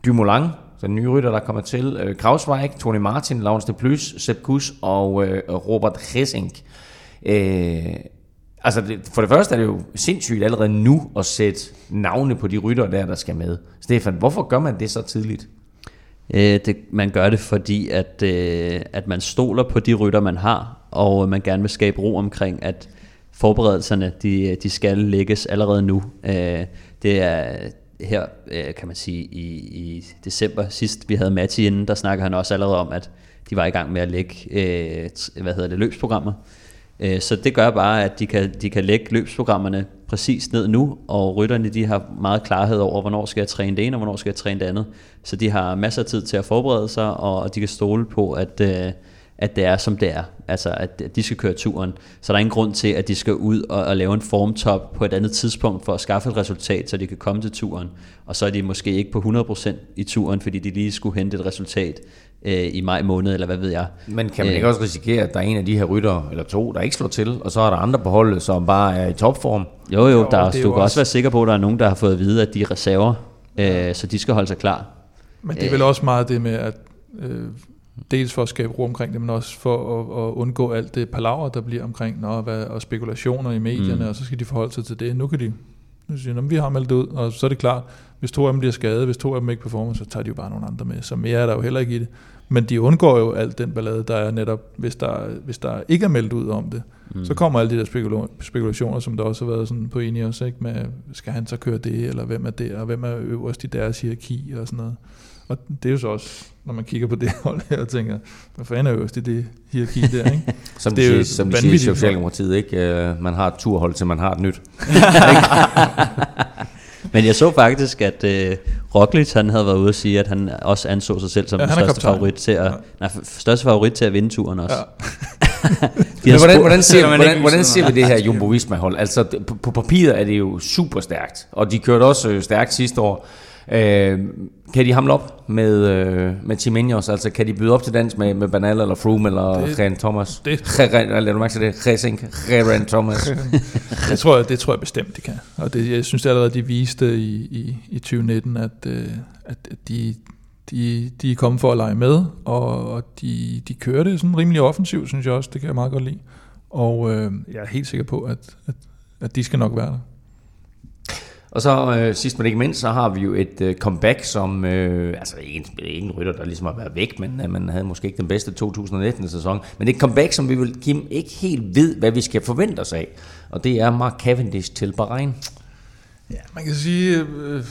Speaker 2: Dumoulin, den nye rytter, der kommer til, øh, Krausweig, Tony Martin, Lawrence de Plus, Sepp Kuss og øh, Robert Hessink. Øh, altså, det, for det første er det jo sindssygt allerede nu at sætte navne på de rytter der, der skal med. Stefan, hvorfor gør man det så tidligt?
Speaker 5: Øh, det, man gør det, fordi at, øh, at man stoler på de rytter, man har, og man gerne vil skabe ro omkring, at forberedelserne, de, de skal lægges allerede nu. Øh, det er her, øh, kan man sige, i, i december sidst, vi havde Matti inden, der snakkede han også allerede om, at de var i gang med at lægge, øh, hvad hedder det, løbsprogrammer. Øh, Så det gør bare, at de kan, de kan lægge løbsprogrammerne præcis ned nu, og rytterne de har meget klarhed over, hvornår skal jeg træne det ene, og hvornår skal jeg træne det andet. Så de har masser af tid til at forberede sig, og de kan stole på, at, øh, at det er, som det er. Altså, at de skal køre turen. Så der er ingen grund til, at de skal ud og, og lave en formtop på et andet tidspunkt for at skaffe et resultat, så de kan komme til turen. Og så er de måske ikke på 100% i turen, fordi de lige skulle hente et resultat øh, i maj måned, eller hvad ved jeg.
Speaker 2: Men kan man ikke også risikere, at der er en af de her rytter, eller to, der ikke slår til, og så er der andre på holdet, som bare er i topform?
Speaker 5: Jo, jo, der, jo, du kan også, også være sikker på, at der er nogen, der har fået at vide, at de er reserver, øh, så de skal holde sig klar.
Speaker 4: Men det er vel også meget det med, at øh, dels for at skabe ro omkring det, men også for at, at undgå alt det palaver, der bliver omkring, når, hvad, og spekulationer i medierne, mm. og så skal de forholde sig til det. Nu kan de nu siger, vi har meldt ud, og så er det klart, hvis to af dem bliver skadet, hvis to af dem ikke performer, så tager de jo bare nogle andre med. Så mere er der jo heller ikke i det. Men de undgår jo alt den ballade, der er netop, hvis der, hvis der ikke er meldt ud om det. Mm. Så kommer alle de der spekulationer, som der også har været sådan på enige også, ikke? med skal han så køre det, eller hvem er det, og hvem er øverst i deres hierarki og sådan noget. Og det er jo så også, når man kigger på det (laughs) hold her og tænker, hvad fanden er øverst i det hierarki der, ikke? (laughs)
Speaker 2: som det er jo som de siger i Socialdemokratiet, ikke? Uh, man har et turhold, til man har et nyt. (laughs)
Speaker 5: Men jeg så faktisk, at uh, Roglic han havde været ude og sige, at han også anså sig selv som ja, den største favorit, til at, ja. nej, største favorit til at vinde turen også.
Speaker 2: Ja. Men hvordan, hvordan, ser, hvordan, hvordan ser vi det her Jumbo Visma-hold? Altså, på, på papiret er det jo super stærkt, og de kørte også øh, stærkt sidste år. Øh, kan de hamle op med, øh, med Team Ineos? Altså kan de byde op til dans med, med Banal eller Froome eller Ren Thomas? Det, Lad du mærke til det? Resink, Ren Thomas. (laughs)
Speaker 4: det, tror jeg, det tror jeg bestemt, de kan. Og det, jeg synes allerede, de viste i, i, i 2019, at, øh, at de, de, de er kommet for at lege med, og, og de, de kører det sådan rimelig offensivt, synes jeg også. Det kan jeg meget godt lide. Og øh, jeg er helt sikker på, at, at, at de skal nok være der.
Speaker 2: Og så øh, sidst men ikke mindst, så har vi jo et øh, comeback, som, øh, altså ikke en, ikke en rytter, der ligesom har været væk, men øh, man havde måske ikke den bedste 2019-sæson. Men det er et comeback, som vi vil Kim ikke helt ved, hvad vi skal forvente os af. Og det er Mark Cavendish til Bahrain.
Speaker 4: Ja, man kan sige, øh,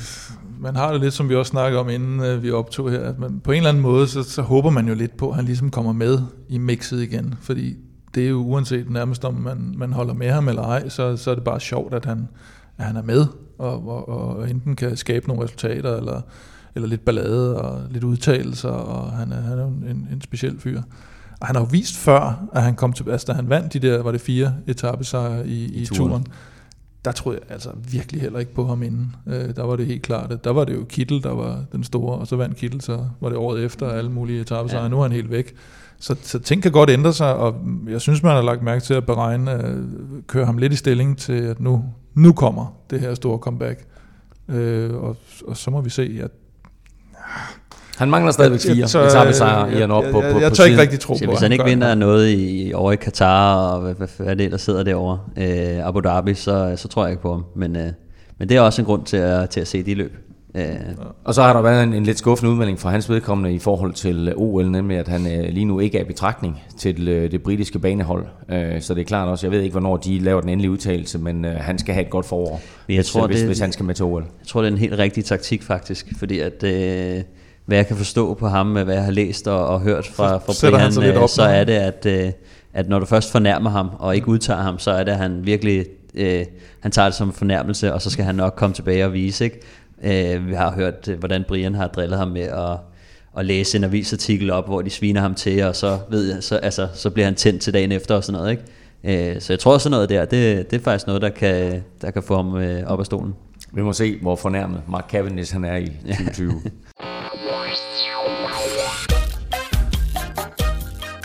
Speaker 4: man har det lidt, som vi også snakkede om, inden øh, vi optog her, at man, på en eller anden måde, så, så håber man jo lidt på, at han ligesom kommer med i mixet igen, fordi det er jo uanset nærmest, om man, man holder med ham eller ej, så, så er det bare sjovt, at han, at han er med, og, og, og enten kan skabe nogle resultater, eller, eller lidt ballade, og lidt udtalelser, og han er, han er en, en speciel fyr. Og han har jo vist før, at han kom til, altså da han vandt de der, var det fire etappesejre i, i, i turen. turen, der troede jeg altså virkelig heller ikke på ham inden. Øh, der var det helt klart, at der var det jo Kittel, der var den store, og så vandt Kittel, så var det året efter alle mulige etappesejre, ja. nu er han helt væk. Så, så ting kan godt ændre sig, og jeg synes, man har lagt mærke til at beregne, øh, køre ham lidt i stilling til, at nu, nu kommer det her store comeback. Øh, og, og så må vi se, at
Speaker 2: han mangler stadigvæk fire etappesejre i han op på, på,
Speaker 4: Jeg, jeg, tør ikke rigtig tro på,
Speaker 5: Hvis han, ikke vinder noget i, over i Katar, og hvad, hvad, hvad det der sidder derovre, øh, Abu Dhabi, så, så tror jeg ikke på ham. Men, øh, men det er også en grund til at, til at se de løb.
Speaker 2: Øh. Og så har der været en, en lidt skuffende udmelding fra hans vedkommende i forhold til OL, nemlig at han øh, lige nu ikke er i betragtning til øh, det britiske banehold. Øh, så det er klart også, jeg ved ikke, hvornår de laver den endelige udtalelse, men øh, han skal have et godt forår, jeg tror, hvis, det, hvis han skal med til OL.
Speaker 5: Jeg tror, det er en helt rigtig taktik faktisk, fordi at... Øh, hvad jeg kan forstå på ham, hvad jeg har læst og, og hørt fra, fra Brian, så, øh, så er det, at, øh, at når du først fornærmer ham og ikke udtager ham, så er det, at han virkelig øh, han tager det som en fornærmelse, og så skal han nok komme tilbage og vise. Ikke? Øh, vi har hørt, øh, hvordan Brian har drillet ham med at, at læse en avisartikel op, hvor de sviner ham til, og så, ved jeg, så, altså, så bliver han tændt til dagen efter og sådan noget. Ikke? Øh, så jeg tror sådan noget der, det, det er faktisk noget, der kan, der kan få ham øh, op af stolen.
Speaker 2: Vi må se, hvor fornærmet Mark Cavendish han er i 2020. (laughs)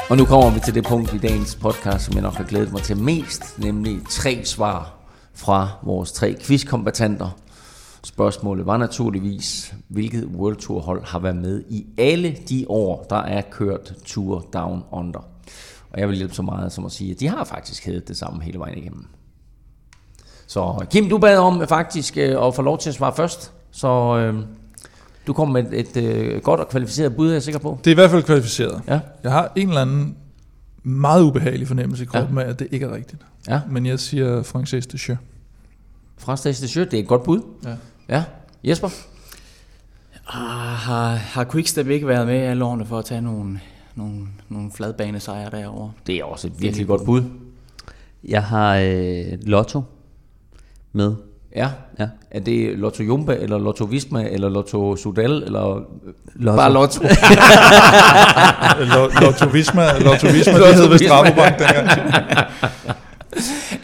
Speaker 2: Og nu kommer vi til det punkt i dagens podcast, som jeg nok har glædet mig til mest, nemlig tre svar fra vores tre quizkombatanter. Spørgsmålet var naturligvis, hvilket World Tour hold har været med i alle de år, der er kørt Tour Down Under. Og jeg vil hjælpe så meget som at sige, at de har faktisk heddet det samme hele vejen igennem. Så Kim, du bad om faktisk øh, at få lov til at svare først. Så øh, du kommer med et, et øh, godt og kvalificeret bud, er jeg sikker på.
Speaker 4: Det er i hvert fald kvalificeret. Ja. Jeg har en eller anden meget ubehagelig fornemmelse i kroppen ja. af, at det ikke er rigtigt. Ja. Men jeg siger Frances de Jeux.
Speaker 2: Frances de Jeux, det er et godt bud. Ja. Ja, Jesper?
Speaker 3: Ah, har, har Quickstep ikke været med alle årene for at tage nogle, nogle, nogle fladbanesejre derovre?
Speaker 2: Det er også et virkelig godt bud.
Speaker 5: Jeg har øh, Lotto med.
Speaker 2: Ja.
Speaker 5: Ja.
Speaker 2: Er det Lotto Jumba, eller Lotto Visma, eller Lotto Sudal, eller
Speaker 5: Lotto.
Speaker 2: bare Lotto? (laughs)
Speaker 4: Lo- Lotto Visma, Lotto Visma,
Speaker 2: Lotto
Speaker 4: det hed vist. Rabobank dengang. (laughs)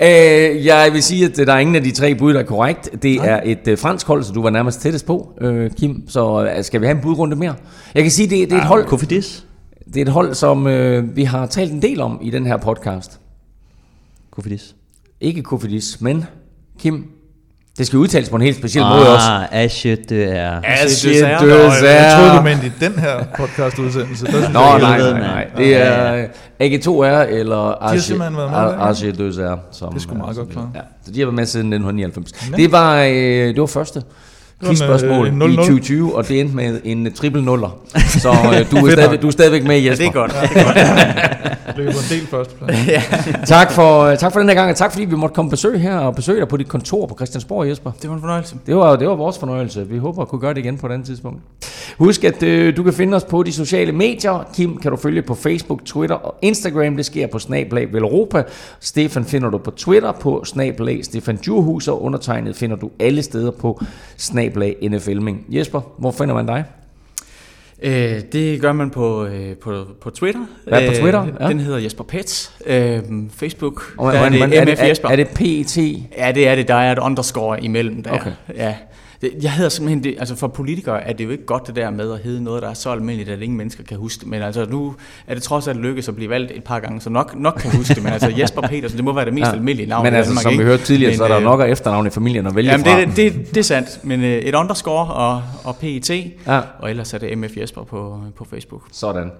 Speaker 2: Øh, jeg vil sige, at der er ingen af de tre bud, der er korrekt. Det er et øh, fransk hold, så du var nærmest tættest på, øh, Kim. Så øh, skal vi have en budrunde mere? Jeg kan sige, det, det er et hold,
Speaker 5: Kofidis.
Speaker 2: det er et hold, som øh, vi har talt en del om i den her podcast.
Speaker 5: Kofidis.
Speaker 2: Ikke Kofidis, men Kim. Det skal udtales på en helt speciel ah. måde også.
Speaker 5: Ah, Asje, det er...
Speaker 2: Asje
Speaker 3: Dessert.
Speaker 2: de
Speaker 4: Nå, jeg, jeg troede, du mente i den her podcast-udsendelse. Der synes
Speaker 2: Nå,
Speaker 4: jeg,
Speaker 2: nej, nej, nej. Det er øh, AG2R eller
Speaker 4: har simpelthen været med der, ikke?
Speaker 2: Arche de Serre. Som,
Speaker 4: Det er sgu meget godt klaret.
Speaker 2: Ja, så de har været med siden 1999. Det var, øh, det var første quizspørgsmål
Speaker 4: øh,
Speaker 2: i
Speaker 4: 0-0.
Speaker 2: 2020, og det endte med en triple nuller. Så øh, du, er stadigvæk, du er stadigvæk med, Jesper.
Speaker 3: Det er godt.
Speaker 4: ligger (laughs) på en del førsteplads. (laughs)
Speaker 2: Tak for, øh, tak for den her gang, og tak fordi vi måtte komme på besøg her og besøge dig på dit kontor på Christiansborg, Jesper.
Speaker 3: Det var en fornøjelse.
Speaker 2: Det var, det var vores fornøjelse. Vi håber at kunne gøre det igen på et andet tidspunkt. Husk, at øh, du kan finde os på de sociale medier. Kim kan du følge på Facebook, Twitter og Instagram. Det sker på Snablag Velropa. Stefan finder du på Twitter på Snablag Stefan Djurhus, og undertegnet finder du alle steder på Snablag NFLming. Jesper, hvor finder man dig?
Speaker 3: Øh, det gør man på, øh, på, på Twitter.
Speaker 2: Hvad er på Twitter?
Speaker 3: Øh,
Speaker 2: Ja.
Speaker 3: Den hedder Jesper Pets. Øh, Facebook,
Speaker 2: Og,
Speaker 3: der er det
Speaker 2: er,
Speaker 3: MF
Speaker 2: er,
Speaker 3: Jesper.
Speaker 2: er, det PET?
Speaker 3: Ja, det er det. Der er et underscore imellem der.
Speaker 2: Okay.
Speaker 3: Ja. Jeg hedder simpelthen det, altså for politikere er det jo ikke godt det der med at hedde noget, der er så almindeligt, at ingen mennesker kan huske det. Men altså nu er det trods alt lykkedes at blive valgt et par gange, så nok, nok kan huske det. Men altså Jesper Petersen, det må være det mest ja. almindelige navn
Speaker 2: Men altså,
Speaker 3: Danmark,
Speaker 2: som vi hørte tidligere,
Speaker 3: Men,
Speaker 2: så er der
Speaker 3: øh,
Speaker 2: nok af efternavn i familien at vælge
Speaker 3: Jamen,
Speaker 2: fra.
Speaker 3: det, det, det er sandt, men øh, et underscore og, og PET,
Speaker 2: Ja.
Speaker 3: og ellers er det MF Jesper på, på Facebook.
Speaker 2: Sådan.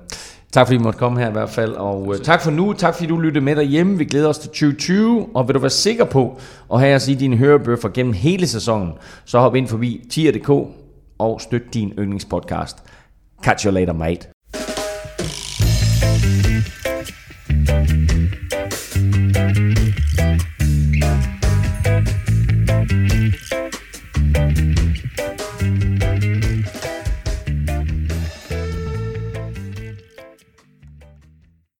Speaker 2: Tak fordi I måtte komme her i hvert fald, og øh, tak for nu, tak fordi du lyttede med derhjemme, vi glæder os til 2020, og vil du være sikker på at have os i dine hørebøffer gennem hele sæsonen, så hop ind forbi tier.dk og støt din yndlingspodcast. Catch you later, mate.